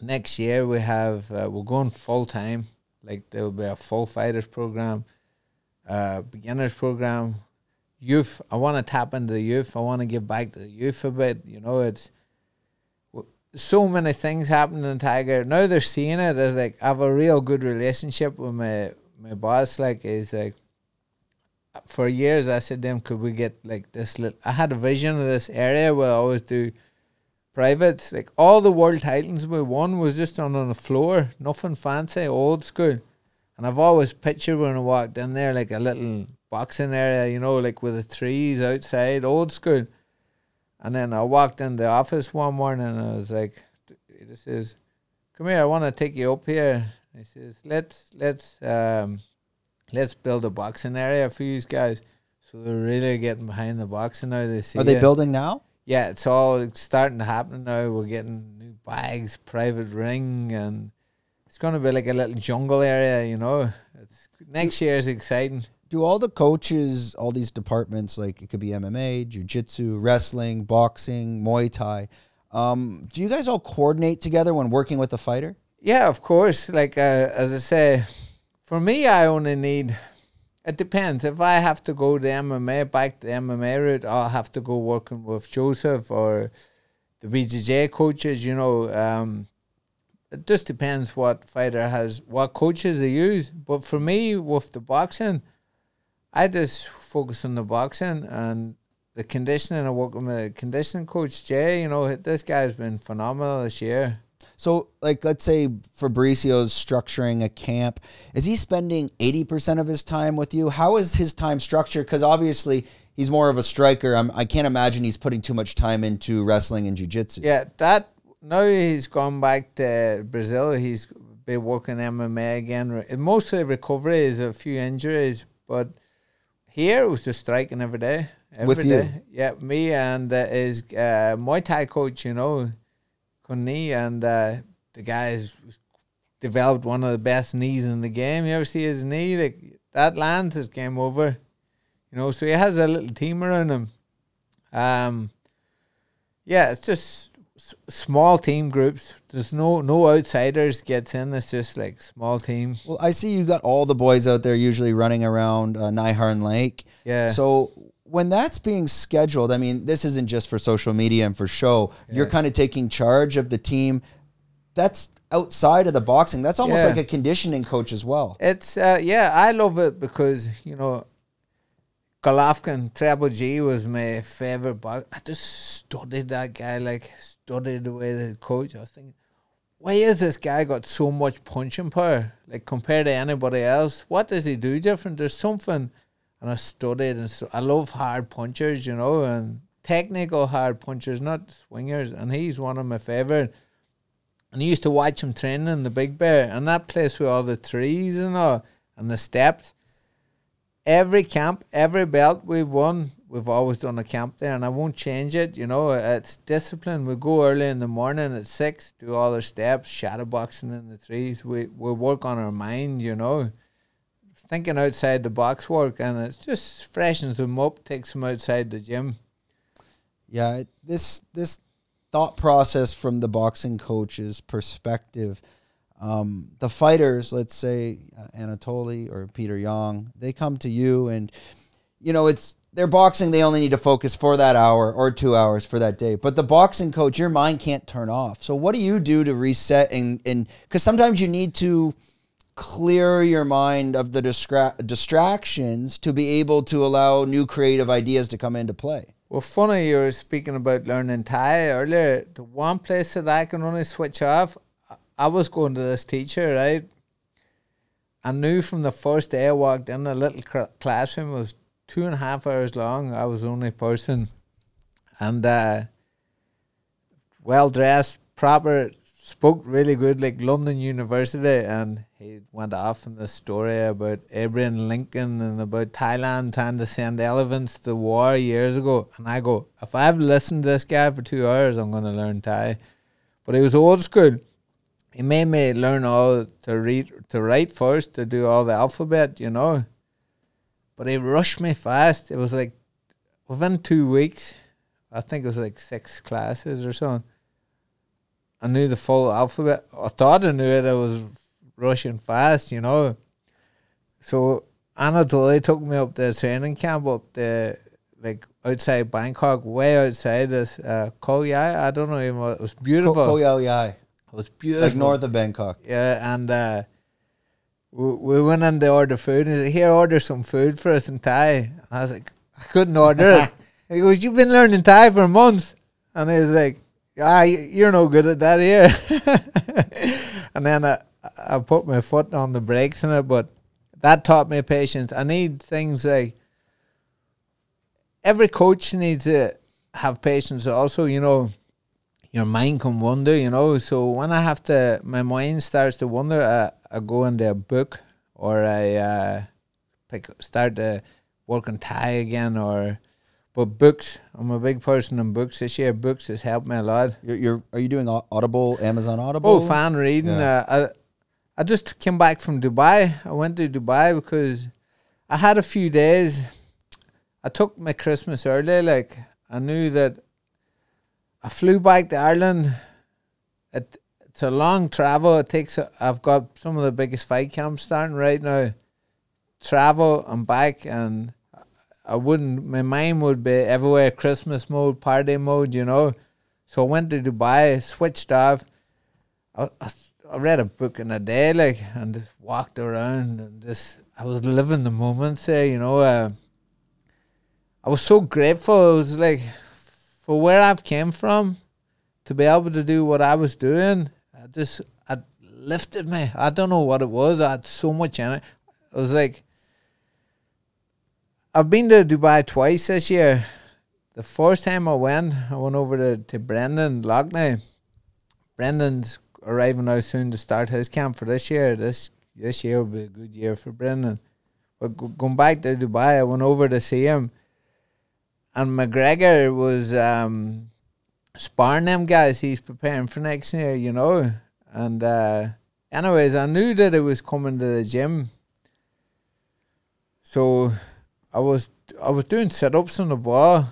Next year we have uh, we're going full time. Like there will be a full fighters program, uh, beginners program, youth. I want to tap into the youth. I want to give back to the youth a bit. You know, it's so many things happening in Tiger. Now they're seeing it as like I have a real good relationship with my my boss. Like is like for years I said to him, could we get like this little I had a vision of this area where I always do privates. Like all the world titles we won was just on, on the floor, nothing fancy, old school. And I've always pictured when I walked in there like a little boxing area, you know, like with the trees outside, old school. And then I walked in the office one morning and I was like, he says, Come here, I want to take you up here. He says, Let's let's um let's build a boxing area for you guys. So they're really getting behind the boxing now. They see Are they it. building now? Yeah, it's all starting to happen now. We're getting new bags, private ring, and it's going to be like a little jungle area. You know, it's next year is exciting. Do all the coaches, all these departments, like it could be MMA, jiu-jitsu, wrestling, boxing, Muay Thai, um, do you guys all coordinate together when working with a fighter? Yeah, of course. Like uh, as I say, for me, I only need. It depends. If I have to go the MMA back the MMA route, I'll have to go working with Joseph or the BJJ coaches. You know, um, it just depends what fighter has what coaches they use. But for me, with the boxing, I just focus on the boxing and the conditioning. I work with a conditioning coach, Jay. You know, this guy's been phenomenal this year. So, like, let's say Fabricio's structuring a camp. Is he spending 80% of his time with you? How is his time structured? Because obviously, he's more of a striker. I'm, I can not imagine he's putting too much time into wrestling and jiu-jitsu. Yeah, that now he's gone back to Brazil. He's been working MMA again. Mostly recovery is a few injuries, but here it was just striking every day. Every With you? day. Yeah, me and uh, his uh, Muay Thai coach, you know, Kunni, and uh, the guy has developed one of the best knees in the game. You ever see his knee? Like, that lands his game over. You know, so he has a little team around him. Um, yeah, it's just s- small team groups. There's no no outsiders gets in. It's just like small team. Well, I see you got all the boys out there usually running around uh, Nai Harn Lake. Yeah. So when that's being scheduled, I mean, this isn't just for social media and for show. You're kind of taking charge of the team. That's outside of the boxing. That's almost Yeah. like a conditioning coach as well. It's uh, yeah, I love it because you know, Golovkin Treble G was my favorite. But I just studied that guy, like studied the way the coach. I was thinking, why is this guy got so much punching power, like compared to anybody else? What does he do different? There's something, and I studied and so I love hard punchers, you know, and technical hard punchers, not swingers. And he's one of my favorite. And I used to watch him training in the Big Bear, and that place with all the trees and all, and the steps. Every camp, every belt we've won, we've always done a camp there, and I won't change it. You know, it's discipline. We go early in the morning at six, do all our steps, shadow boxing in the trees. We we work on our mind. You know, thinking outside the box work, and it just freshens them up, takes them outside the gym. Yeah, this this thought process from the boxing coach's perspective. Um, the fighters, let's say uh, Anatoly or Peter Yan, they come to you and you know it's they're boxing. They only need to focus for that hour or two hours for that day. But the boxing coach, your mind can't turn off. So what do you do to reset and and because sometimes you need to clear your mind of the distra- distractions to be able to allow new creative ideas to come into play. Well, funny you were speaking about learning Thai earlier. The one place that I can only switch off, I- was going to this teacher, right? I knew from the first day I walked in, the little cr- classroom was two and a half hours long. I was the only person. And uh, well dressed, proper, spoke really good, like London University. And he went off in the story about Abraham Lincoln and about Thailand trying to send elephants to war years ago. And I go, if I've listened to this guy for two hours, I'm going to learn Thai. But he was old school. He made me learn all to read, to write first, to do all the alphabet, you know. But he rushed me fast. It was like within two weeks, I think it was like six classes or something. I knew the full alphabet. I thought I knew it. I was rushing fast, you know. So Anatoly took me up to a training camp up there, like outside Bangkok, way outside this uh, Khao Yai. I don't know even what it was beautiful. Ko- Khao Yai, it was beautiful. like north of Bangkok. Yeah, and uh, we, we went in to order food, and he said, "Here, order some food for us in Thai." And I was like, "I couldn't order it." He goes, "You've been learning Thai for months," and he was like, "Ah, you're no good at that here." and then I, I put my foot on the brakes in it, but that taught me patience. I need things like every coach needs to have patience. Also, you know, your mind can wander, you know. So when I have to, my mind starts to wander. I, I go into a book or I uh, pick start to work on Thai again. Or but books, I'm a big person in books this year. Books has helped me a lot. You're, you're are you doing Audible, Amazon Audible? Oh, fan reading. Yeah. Uh, I just came back from Dubai. I went to Dubai because I had a few days. I took my Christmas early. Like I knew that I flew back to Ireland. It, it's a long travel. It takes. I've got some of the biggest fight camps starting right now. travel and back, and I wouldn't. My mind would be everywhere, Christmas mode, party mode, you know. So I went to Dubai, switched off. I, I, I read a book in a day, like, and just walked around and just I was living the moments there, you know. Uh, I was so grateful. It was like for where I've came from to be able to do what I was doing. I just I lifted me. I don't know what it was. I had so much it. It was like I've been to Dubai twice this year. The first time I went, I went over to, to Brendan Loughnane. Brendan's arriving now soon to start his camp for this year. This this year will be a good year for Brendan. But go, going back to Dubai, I went over to see him, and McGregor was um, sparring them guys. He's preparing for next year, you know. And uh, anyways, I knew that it was coming to the gym, so I was I was doing sit ups on the ball,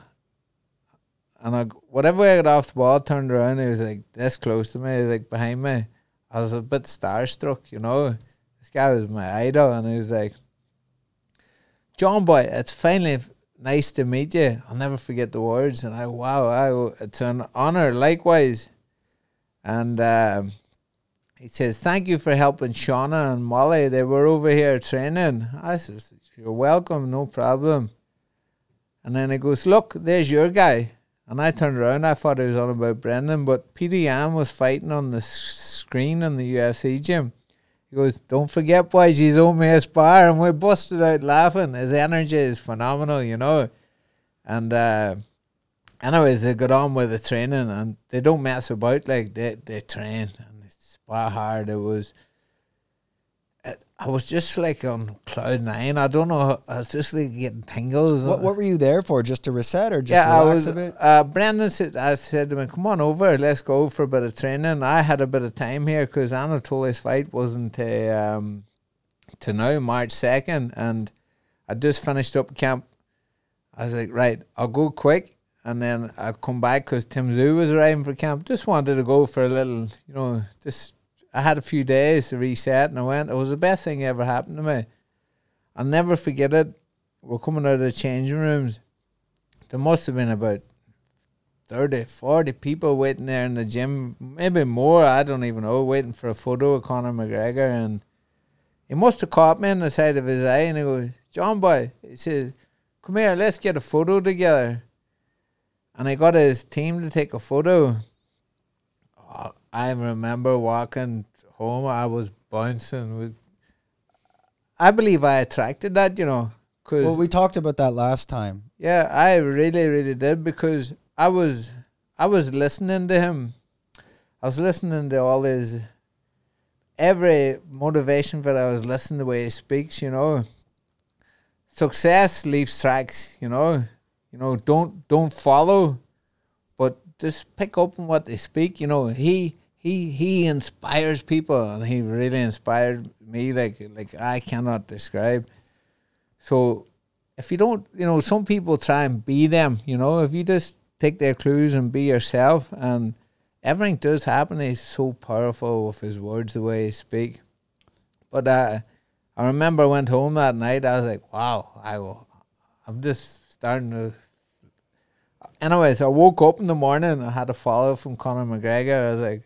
and I whatever I got off the ball, turned around, he was like this close to me, like behind me. I was a bit starstruck, you know. This guy was my idol, and he was like, "John boy, it's finally nice to meet you. I'll never forget the words." And I, wow, I, it's an honor. Likewise, and um, he says, "Thank you for helping Shauna and Molly. They were over here training." I says, "You're welcome, no problem." And then he goes, "Look, there's your guy." And I turned around. I thought he was on about Brendan, but Peter Yan was fighting on the screen in the UFC gym. He goes, "Don't forget, boys, he's owed me a spar," and we busted out laughing. His energy is phenomenal, you know. And uh, anyways, they got on with the training, and they don't mess about. Like they they train and they spar hard. It was. I was just like on cloud nine. I don't know. I was just like getting tingles. What, what were you there for? Just to reset or just yeah, I relax was. a bit? Uh, Brendan said, I said to him, "Come on over, let's go for a bit of training." I had a bit of time here because Anatoly's fight wasn't to um, to now March second, and I just finished up camp. I was like, right, I'll go quick, and then I'll come back because Tim Tszyu was arriving for camp. Just wanted to go for a little, you know, just. I had a few days to reset, and I went. It was the best thing ever happened to me. I'll never forget it. We're coming out of the changing rooms. There must have been about 30, 40 people waiting there in the gym, maybe more, I don't even know, waiting for a photo of Conor McGregor. And he must have caught me in the side of his eye and he goes, John boy, he says, come here, let's get a photo together. And I got his team to take a photo. Oh, I remember walking home, I was bouncing with. I believe I attracted that, you know, because Well, we talked about that last time. yeah, I really, really did because I was, I was listening to him. I was listening to all his, every motivation that I was listening to the way he speaks. You know, success leaves tracks. You know, you know, don't don't follow, but just pick up on what they speak. You know, he he he inspires people, and he really inspired me. Like like I cannot describe. So if you don't, you know, some people try and be them, you know, if you just take their clues and be yourself and everything does happen, he's so powerful with his words, the way he speak. But uh, I remember I went home that night, I was like, wow, I I'm just starting to. Anyways, I woke up in the morning I had a follow from Conor McGregor. I was like,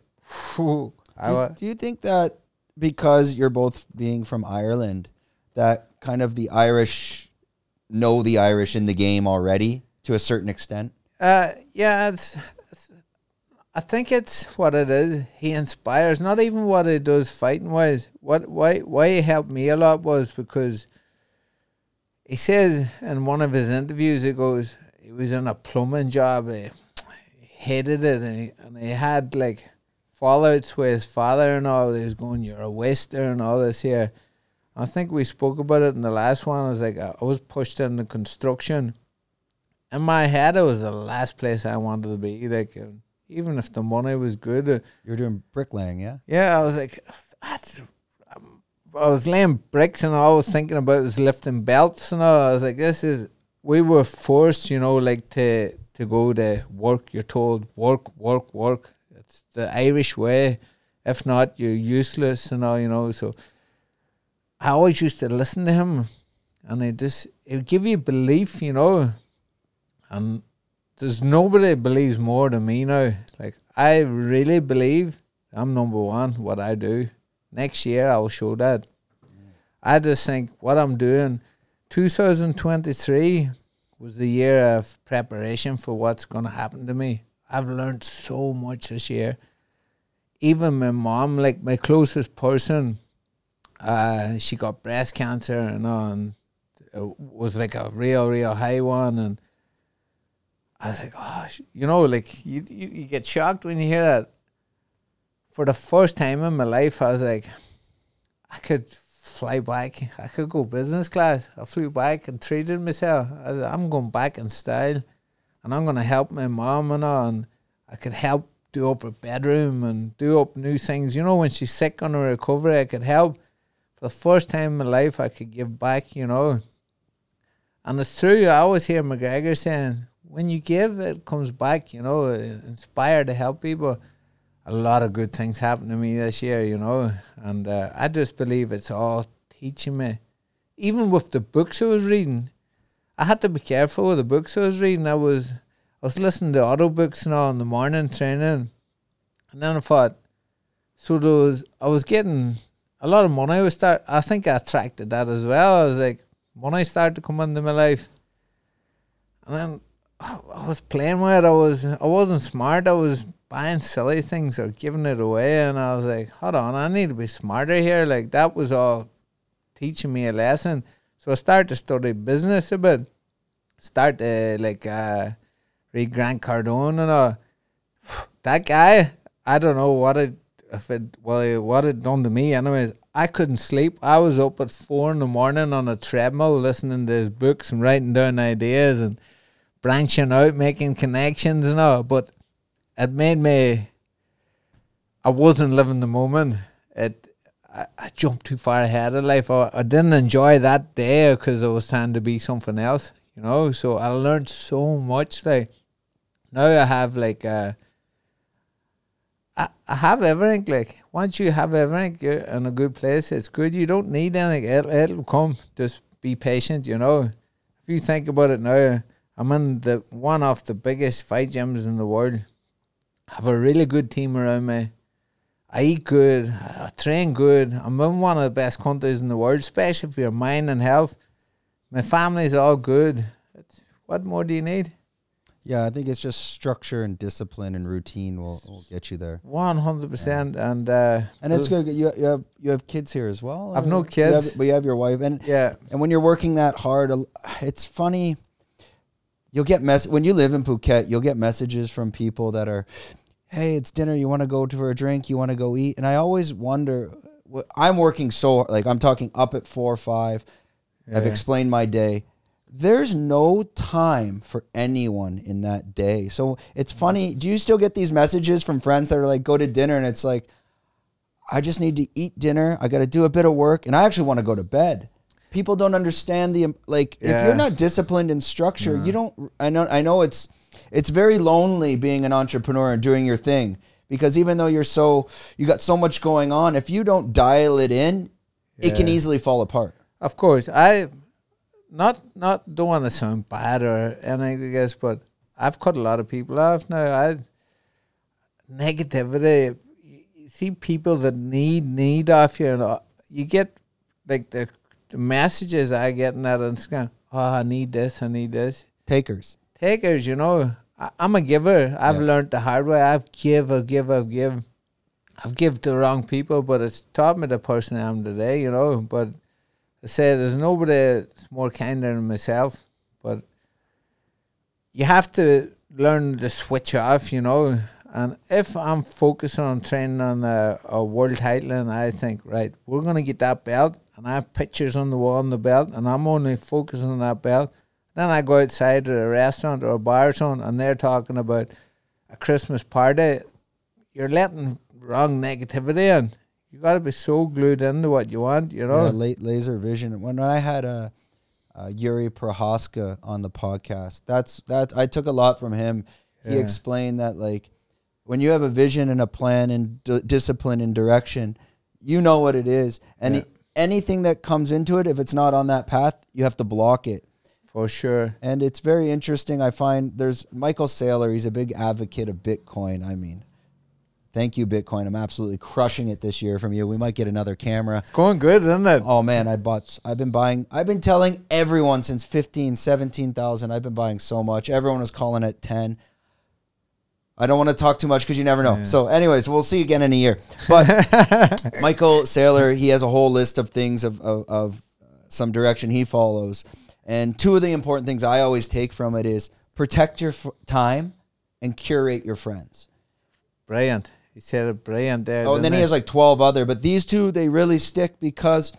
I Do, do you think that because you're both being from Ireland, that kind of the Irish know the Irish in the game already to a certain extent? Uh, yeah, it's, it's. I think it's what it is. He inspires. Not even what he does fighting wise. What why why he helped me a lot was because he says in one of his interviews, he goes, he was in a plumbing job. He hated it, and he, and he had like fallouts with his father and all. He was going, "You're a waster," and all this here. I think we spoke about it in the last one. I was like, I was pushed into construction in my head, it was the last place I wanted to be. Like, even if the money was good, uh, You're doing bricklaying, yeah? yeah, I was like, that's. I was laying bricks and all I was thinking about was lifting belts and all. I was like, this is. We were forced, you know, like to to go to work. You're told work, work, work. The Irish way. If not, you're useless and all, you know. So I always used to listen to him and it just it give you belief, you know. And there's nobody believes more than me now. Like I really believe I'm number one. What I do next year, I will show that. I just think what I'm doing. 2023 was the year of preparation for what's going to happen to me. I've learned so much this year. Even my mom, like my closest person, uh, she got breast cancer and, it was like a real, real high one. And I was like, oh, you know, like you, you, you get shocked when you hear that. For the first time in my life, I was like, I could fly back. I could go business class. I flew back and treated myself. I said, I'm going back in style, and I'm going to help my mom and all. And I could help do up her bedroom and do up new things. You know, when she's sick on her recovery, I could help. For the first time in my life, I could give back. You know, and it's true. I always hear McGregor saying, "When you give, it comes back." You know, inspired to help people a lot of good things happened to me this year, you know, and uh, I just believe it's all teaching me. Even with the books I was reading, I had to be careful with the books I was reading. I was I was listening to auto books and all in the morning training, and then I thought, so there was I was getting a lot of money. I was start. I think I attracted that as well. I was like, money started to come into my life, and then I was playing with it. I was I wasn't smart. I was buying silly things or giving it away. And I was like, hold on, I need to be smarter here. Like that was all teaching me a lesson. So I started to study business a bit. Start to like uh, read Grant Cardone and all. That guy, I don't know what it if it well what it done to me. Anyways, I couldn't sleep. I was up at four in the morning on a treadmill listening to his books and writing down ideas and branching out, making connections and all. But it made me. I wasn't living the moment. It. I, I jumped too far ahead of life. I, I didn't enjoy that day because I was trying to be something else. You know. So I learned so much. Like now I have like. Uh, I, I have everything. Like once you have everything, you're in a good place. It's good. You don't need anything. It'll, it'll come. Just be patient. You know. If you think about it now, I'm in the one of the biggest fight gyms in the world have a really good team around me. I eat good, I train good. I'm in one of the best countries in the world, especially for your mind and health. My family's all good. It's, what more do you need? Yeah, I think it's just structure and discipline and routine will, will get you there. One hundred percent, and uh, and it's good. You you have you have kids here as well. I've no kids, have, but you have your wife, and yeah. And when you're working that hard, it's funny. You'll get mess when you live in Phuket. You'll get messages from people that are, hey, it's dinner. You want to go to for a drink? You want to go eat? And I always wonder. I'm working so like I'm talking up at four or five. Yeah. I've explained my day. There's no time for anyone in that day. So it's funny. Do you still get these messages from friends that are like, go to dinner, and it's like, I just need to eat dinner. I got to do a bit of work, and I actually want to go to bed. People don't understand the like. Yeah. If you're not disciplined in structure, yeah. you don't. I know. I know it's it's very lonely being an entrepreneur and doing your thing because even though you're so you got so much going on, if you don't dial it in, yeah. it can easily fall apart. Of course, I not not don't want to sound bad or anything, I guess, but I've cut a lot of people off now. I negativity. You see people that need need off you, and uh, you get like the, the messages I get in that Instagram. Oh, I need this. I need this. Takers takers, you know. I, am a giver. I've yeah. learned the hard way. I've give, I've give, I've give. I've give to the wrong people, but it's taught me the person I am today, you know. But I say there's nobody that's more kinder than myself. But you have to learn to switch off, you know. And if I'm focusing on training on a, a world title, and I think, right, we're going to get that belt, and I have pictures on the wall on the belt, and I'm only focusing on that belt, then I go outside to a restaurant or a bar or something, and they're talking about a Christmas party. You're letting wrong negativity in. You got to be so glued into what you want, you know. Yeah, late laser vision. When I had a, a Jiří Procházka on the podcast, that's that I took a lot from him. Yeah. He explained that like when you have a vision and a plan and d- discipline and direction, you know what it is, and yeah. anything that comes into it, if it's not on that path, you have to block it. For sure. And it's very interesting. I find there's Michael Saylor. He's a big advocate of Bitcoin. I mean, thank you, Bitcoin. I'm absolutely crushing it this year from you. We might get another camera. It's going good, isn't it? Oh man, I bought. I've been buying. I've been telling everyone since 15, 17,000. I've been buying so much. Everyone was calling it 10. I don't want to talk too much because you never know. So, anyways, we'll see you again in a year. But Michael Saylor, he has a whole list of things of, of, of uh, some direction he follows. And two of the important things I always take from it is protect your f- time and curate your friends. Brilliant. He said it brilliant there. Oh, and then didn't he has like 12 other, but these two, they really stick because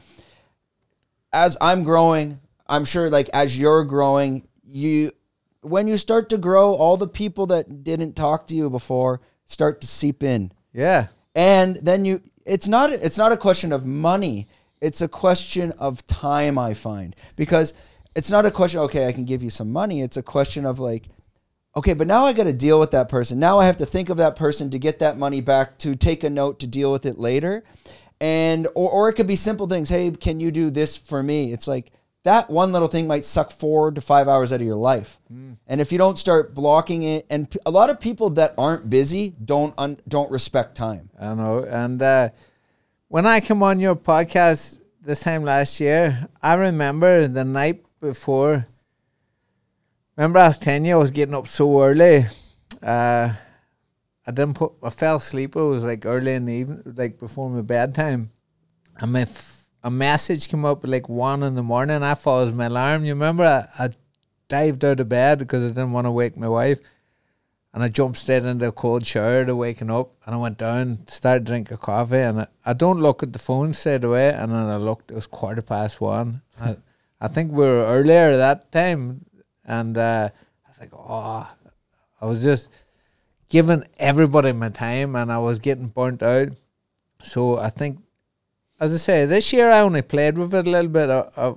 as I'm growing, I'm sure like as you're growing, you, when you start to grow, all the people that didn't talk to you before start to seep in. Yeah. And then you, it's not, it's not a question of money. It's a question of time, I find, because it's not a question, okay, I can give you some money. It's a question of like, okay, but now I got to deal with that person. Now I have to think of that person to get that money back, to take a note, to deal with it later. And, or, or it could be simple things. Hey, can you do this for me? It's like that one little thing might suck four to five hours out of your life. And if you don't start blocking it, and p- a lot of people that aren't busy don't, un, don't respect time. I know. And uh, when I came on your podcast this time last year, I remember the night before. Remember, I was telling you I was getting up so early. Uh, I didn't put. I fell asleep. It was like early in the evening, like before my bedtime. And my f- a message came up at like one in the morning. I thought it was my alarm. You remember? I, I dived out of bed because I didn't want to wake my wife. And I jumped straight into a cold shower to waking up. And I went down, started drinking coffee. And I, I don't look at the phone straight away. And then I looked, it was quarter past one. I, I think we were earlier that time. And uh, I like, oh, I was just giving everybody my time and I was getting burnt out. So I think, as I say, this year I only played with it a little bit. I, I,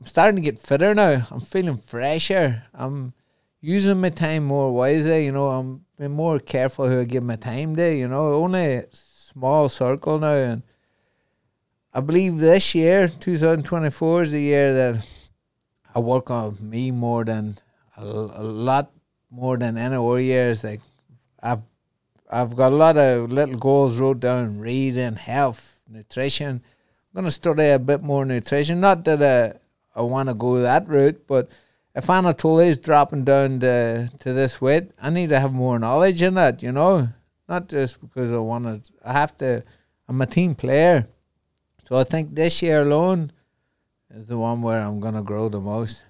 I'm starting to get fitter now. I'm feeling fresher. I'm using my time more wisely. You know, I'm being more careful who I give my time to. You know, only small circle now, and I believe this year, 2024, is the year that I work on me more than a, a lot more than any other years. Like I've I've got a lot of little goals wrote down: reading, health, nutrition. I'm gonna study a bit more nutrition. Not that I, I want to go that route, but if Anatoly is dropping down to to this weight, I need to have more knowledge in that. You know, not just because I want to. I have to. I'm a team player, so I think this year alone is the one where I'm gonna grow the most.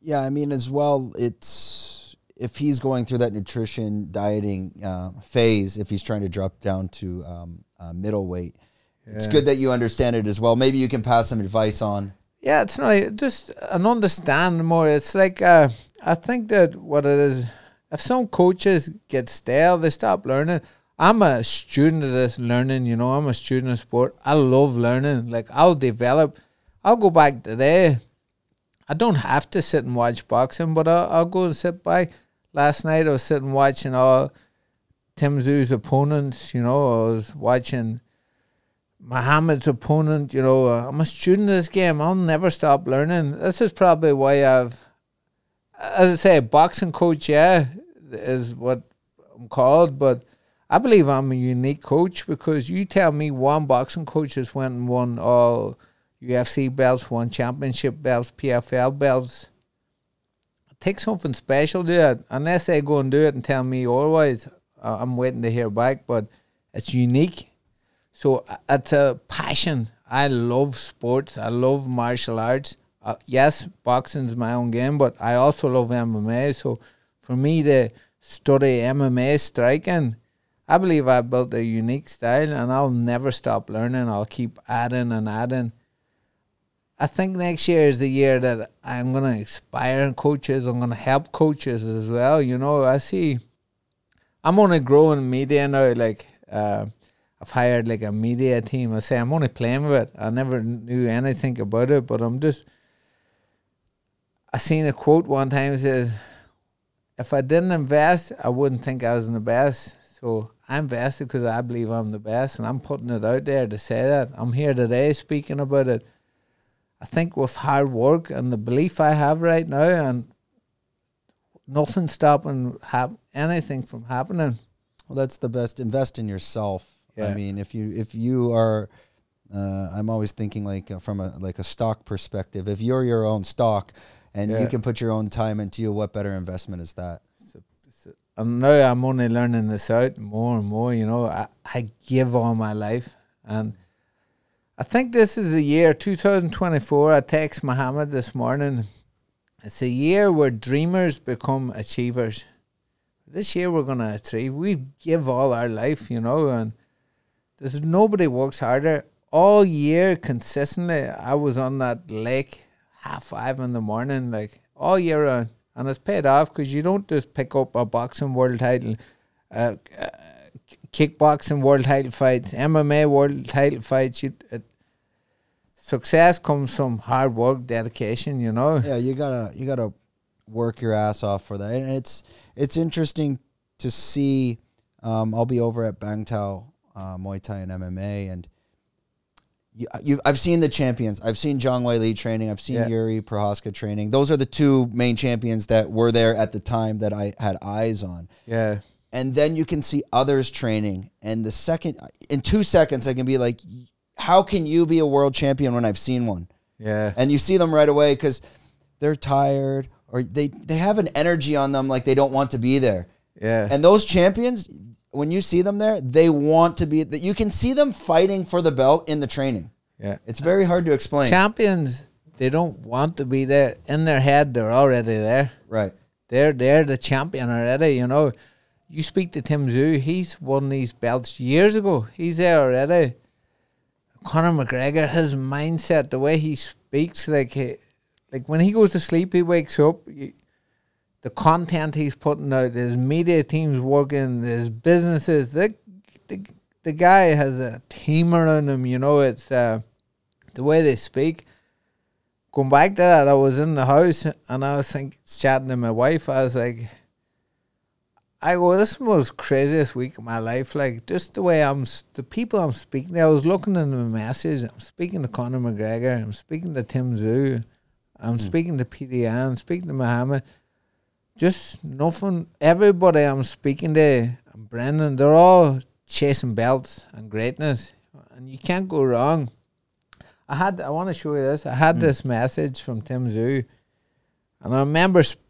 Yeah, I mean, as well, it's if he's going through that nutrition dieting uh, phase, if he's trying to drop down to um, uh, middleweight, it's Yeah. good that you understand it as well. Maybe you can pass some advice on. Yeah, it's not just an understand more. It's like uh, I think that what it is, if some coaches get stale, they stop learning. I'm a student of this learning. You know, I'm a student of sport. I love learning. Like I'll develop. I'll go back today. I don't have to sit and watch boxing, but I'll, I'll go and sit by. Last night I was sitting watching all Tim Tszyu's opponents. You know, I was watching. Muhammad's opponent, you know, uh, I'm a student of this game. I'll never stop learning. This is probably why I've, as I say, boxing coach, yeah, is what I'm called. But I believe I'm a unique coach because you tell me one boxing coach has went and won all UFC belts, won championship belts, PFL belts. Take something special to it. Unless they go and do it and tell me otherwise, uh, I'm waiting to hear back. But it's unique. So uh, it's a passion. I love sports. I love martial arts. Uh, yes, boxing's my own game, but I also love MMA. So for me to study MMA striking, I believe I built a unique style, and I'll never stop learning. I'll keep adding and adding. I think next year is the year that I'm gonna inspire coaches. I'm gonna help coaches as well. You know, I see. I'm only growing media now. Like. Uh, I've hired like a media team. I say I'm only playing with it. I never knew anything about it, but I'm just. I seen a quote one time says, "If I didn't invest, I wouldn't think I was in the best." So I'm vested because I believe I'm the best, and I'm putting it out there to say that. I'm here today speaking about it. I think with hard work and the belief I have right now, and nothing stopping hap- anything from happening. Well, that's the best. Invest in yourself. I mean, if you if you are, uh, I'm always thinking like uh, from a like a stock perspective. If you're your own stock, and you can put your own time into you, what better investment is that? And now I'm only learning this out more and more. You know, I, I give all my life, and I think this is the year 2024. I text Muhammad this morning. It's a year where dreamers become achievers. This year we're gonna achieve. We give all our life, you know, and there's nobody works harder all year consistently. I was on that lake half five in the morning, like all year round, and it's paid off because you don't just pick up a boxing world title, uh, uh, kickboxing world title fights, MMA world title fights. You, it, success comes from hard work, dedication. You know. Yeah, you gotta you gotta work your ass off for that, and it's it's interesting to see. Um, I'll be over at Bangtao uh, Muay Thai and MMA, and you, uh, you, I've seen the champions. I've seen Zhang Weili training. I've seen Yeah. Jiří Procházka training. Those are the two main champions that were there at the time that I had eyes on. Yeah. And then you can see others training, and the second uh, in two seconds, I can be like, "How can you be a world champion when I've seen one?" Yeah. and you see them right away because they're tired or they they have an energy on them like they don't want to be there. Yeah. And those champions, when you see them there, they want to be. That you can see them fighting for the belt in the training. yeah. It's very hard to explain. Champions, they don't want to be there. In their head, they're already there. right. They're they're the champion already. You know, you speak to Tim Tszyu. He's won these belts years ago. He's there already. Conor McGregor, his mindset, the way he speaks, like he, like when he goes to sleep, he wakes up. You, the content he's putting out, his media team's working, his businesses. The, the the guy has a team around him. You know, it's uh, the way they speak. Going back to that, I was in the house and I was think, chatting to my wife. I was like, I go, this is the most craziest week of my life. Like, just the way I'm, the people I'm speaking to, I was looking in the message. I'm speaking to Conor McGregor. I'm speaking to Tim Tszyu. I'm speaking to PDN. I'm speaking to Muhammad. Just nothing. Everybody I'm speaking to, and Brendan, they're all chasing belts and greatness. And you can't go wrong. I had, I want to show you this. I had mm. this message from Tim Tszyu. And I remember sp-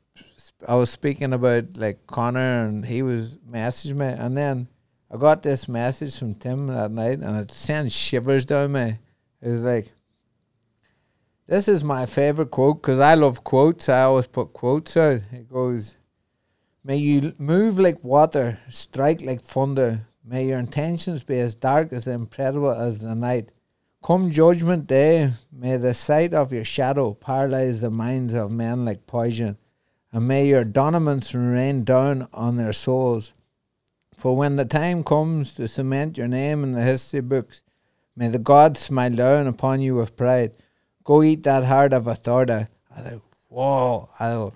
I was speaking about like Conor and he was messaging me. And then I got this message from Tim that night and it sent shivers down me. It was like, this is my favorite quote because I love quotes. I always put quotes out. It goes, May you move like water, strike like thunder. May your intentions be as dark as the incredible as the night. Come judgment day, may the sight of your shadow paralyze the minds of men like poison, and may your donaments rain down on their souls. For when the time comes to cement your name in the history books, may the gods smile down upon you with pride. Go eat that heart of a authority. I thought, whoa! I,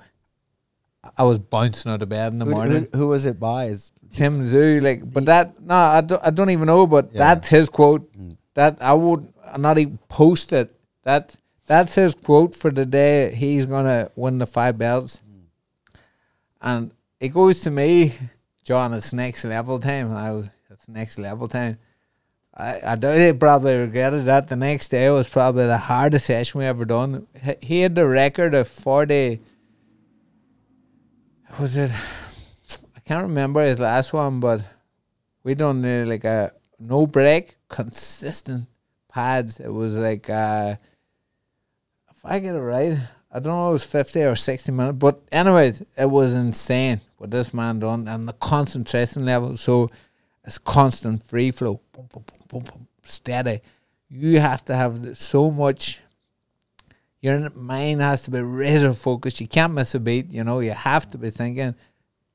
I was bouncing out of bed in the Who, morning. who, who was it by? Is Tim Tszyu, like, but that no, I don't, I don't even know, but Yeah. that's his quote. Mm. That I would not even post it. That that's his quote for the day he's gonna win the five belts, mm. and it goes to me, John. It's next level time. I it's next level time. I I doubt he probably regretted that. The next day was probably the hardest session we ever done. He- had the record of forty. Was it? I can't remember his last one, but we done like a no break, consistent pads. It was like uh if I get it right, I don't know, it was fifty or sixty minutes. But anyways, it was insane what this man done and the concentration level. So it's constant free flow, boom, boom, steady. You have to have so much. Your mind has to be razor focused. You can't miss a beat. You know, you have to be thinking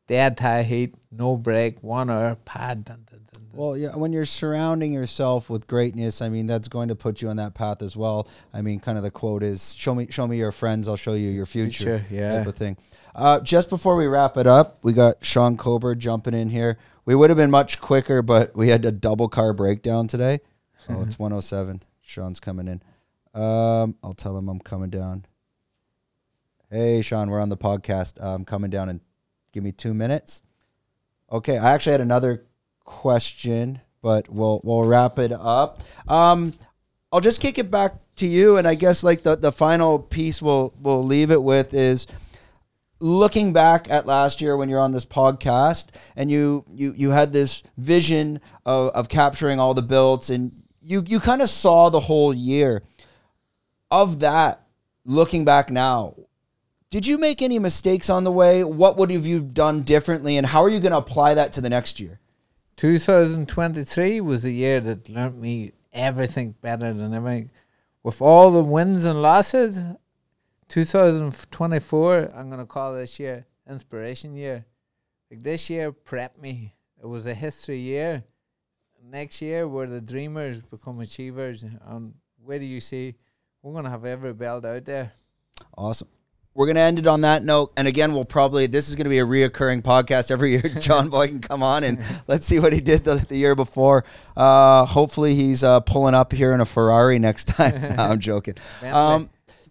dead tie heat, no break, one hour pad. Dun, dun, dun. Well, yeah, when you're surrounding yourself with greatness, I mean, that's going to put you on that path as well. I mean, kind of the quote is, "Show me, show me your friends, I'll show you your future." Future, yeah. type of thing. Uh, just before we wrap it up, we got Sean Kober jumping in here. We would have been much quicker, but we had a double car breakdown today. Oh, it's 107. Sean's coming in. Um, I'll tell him I'm coming down. Hey, Sean, we're on the podcast. I'm coming down and give me two minutes. Okay, I actually had another question, but we'll we'll wrap it up. Um, I'll just kick it back to you, and I guess like the the final piece we'll we'll leave it with is looking back at last year when you're on this podcast and you you you had this vision of, of capturing all the builds and you you kind of saw the whole year. Of that looking back now did you make any mistakes on the way? What would have you done differently and how are you going to apply that to the next year? 2023 was a year that learnt me everything better than everything. With all the wins and losses, 2024, I'm going to call this year inspiration year. Like this year prepped me. It was a history year. Next year, where the dreamers become achievers. And where do you see we're going to have every belt out there? Awesome. We're going to end it on that note. And again, we'll probably, this is going to be a reoccurring podcast every year. John Boy can come on and let's see what he did the, the year before. Uh, hopefully, he's uh, pulling up here in a Ferrari next time. no, I'm joking. Um,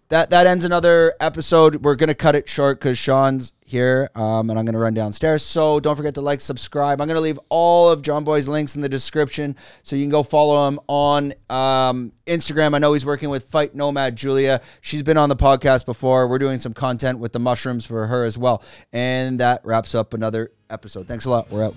that that ends another episode. We're gonna cut it short because Sean's here, um, and I'm gonna run downstairs. So don't forget to like, subscribe. I'm gonna leave all of John Boy's links in the description, so you can go follow him on um, Instagram. I know he's working with Fight Nomad Julia. She's been on the podcast before. We're doing some content with the mushrooms for her as well, and that wraps up another episode. Thanks a lot. We're out.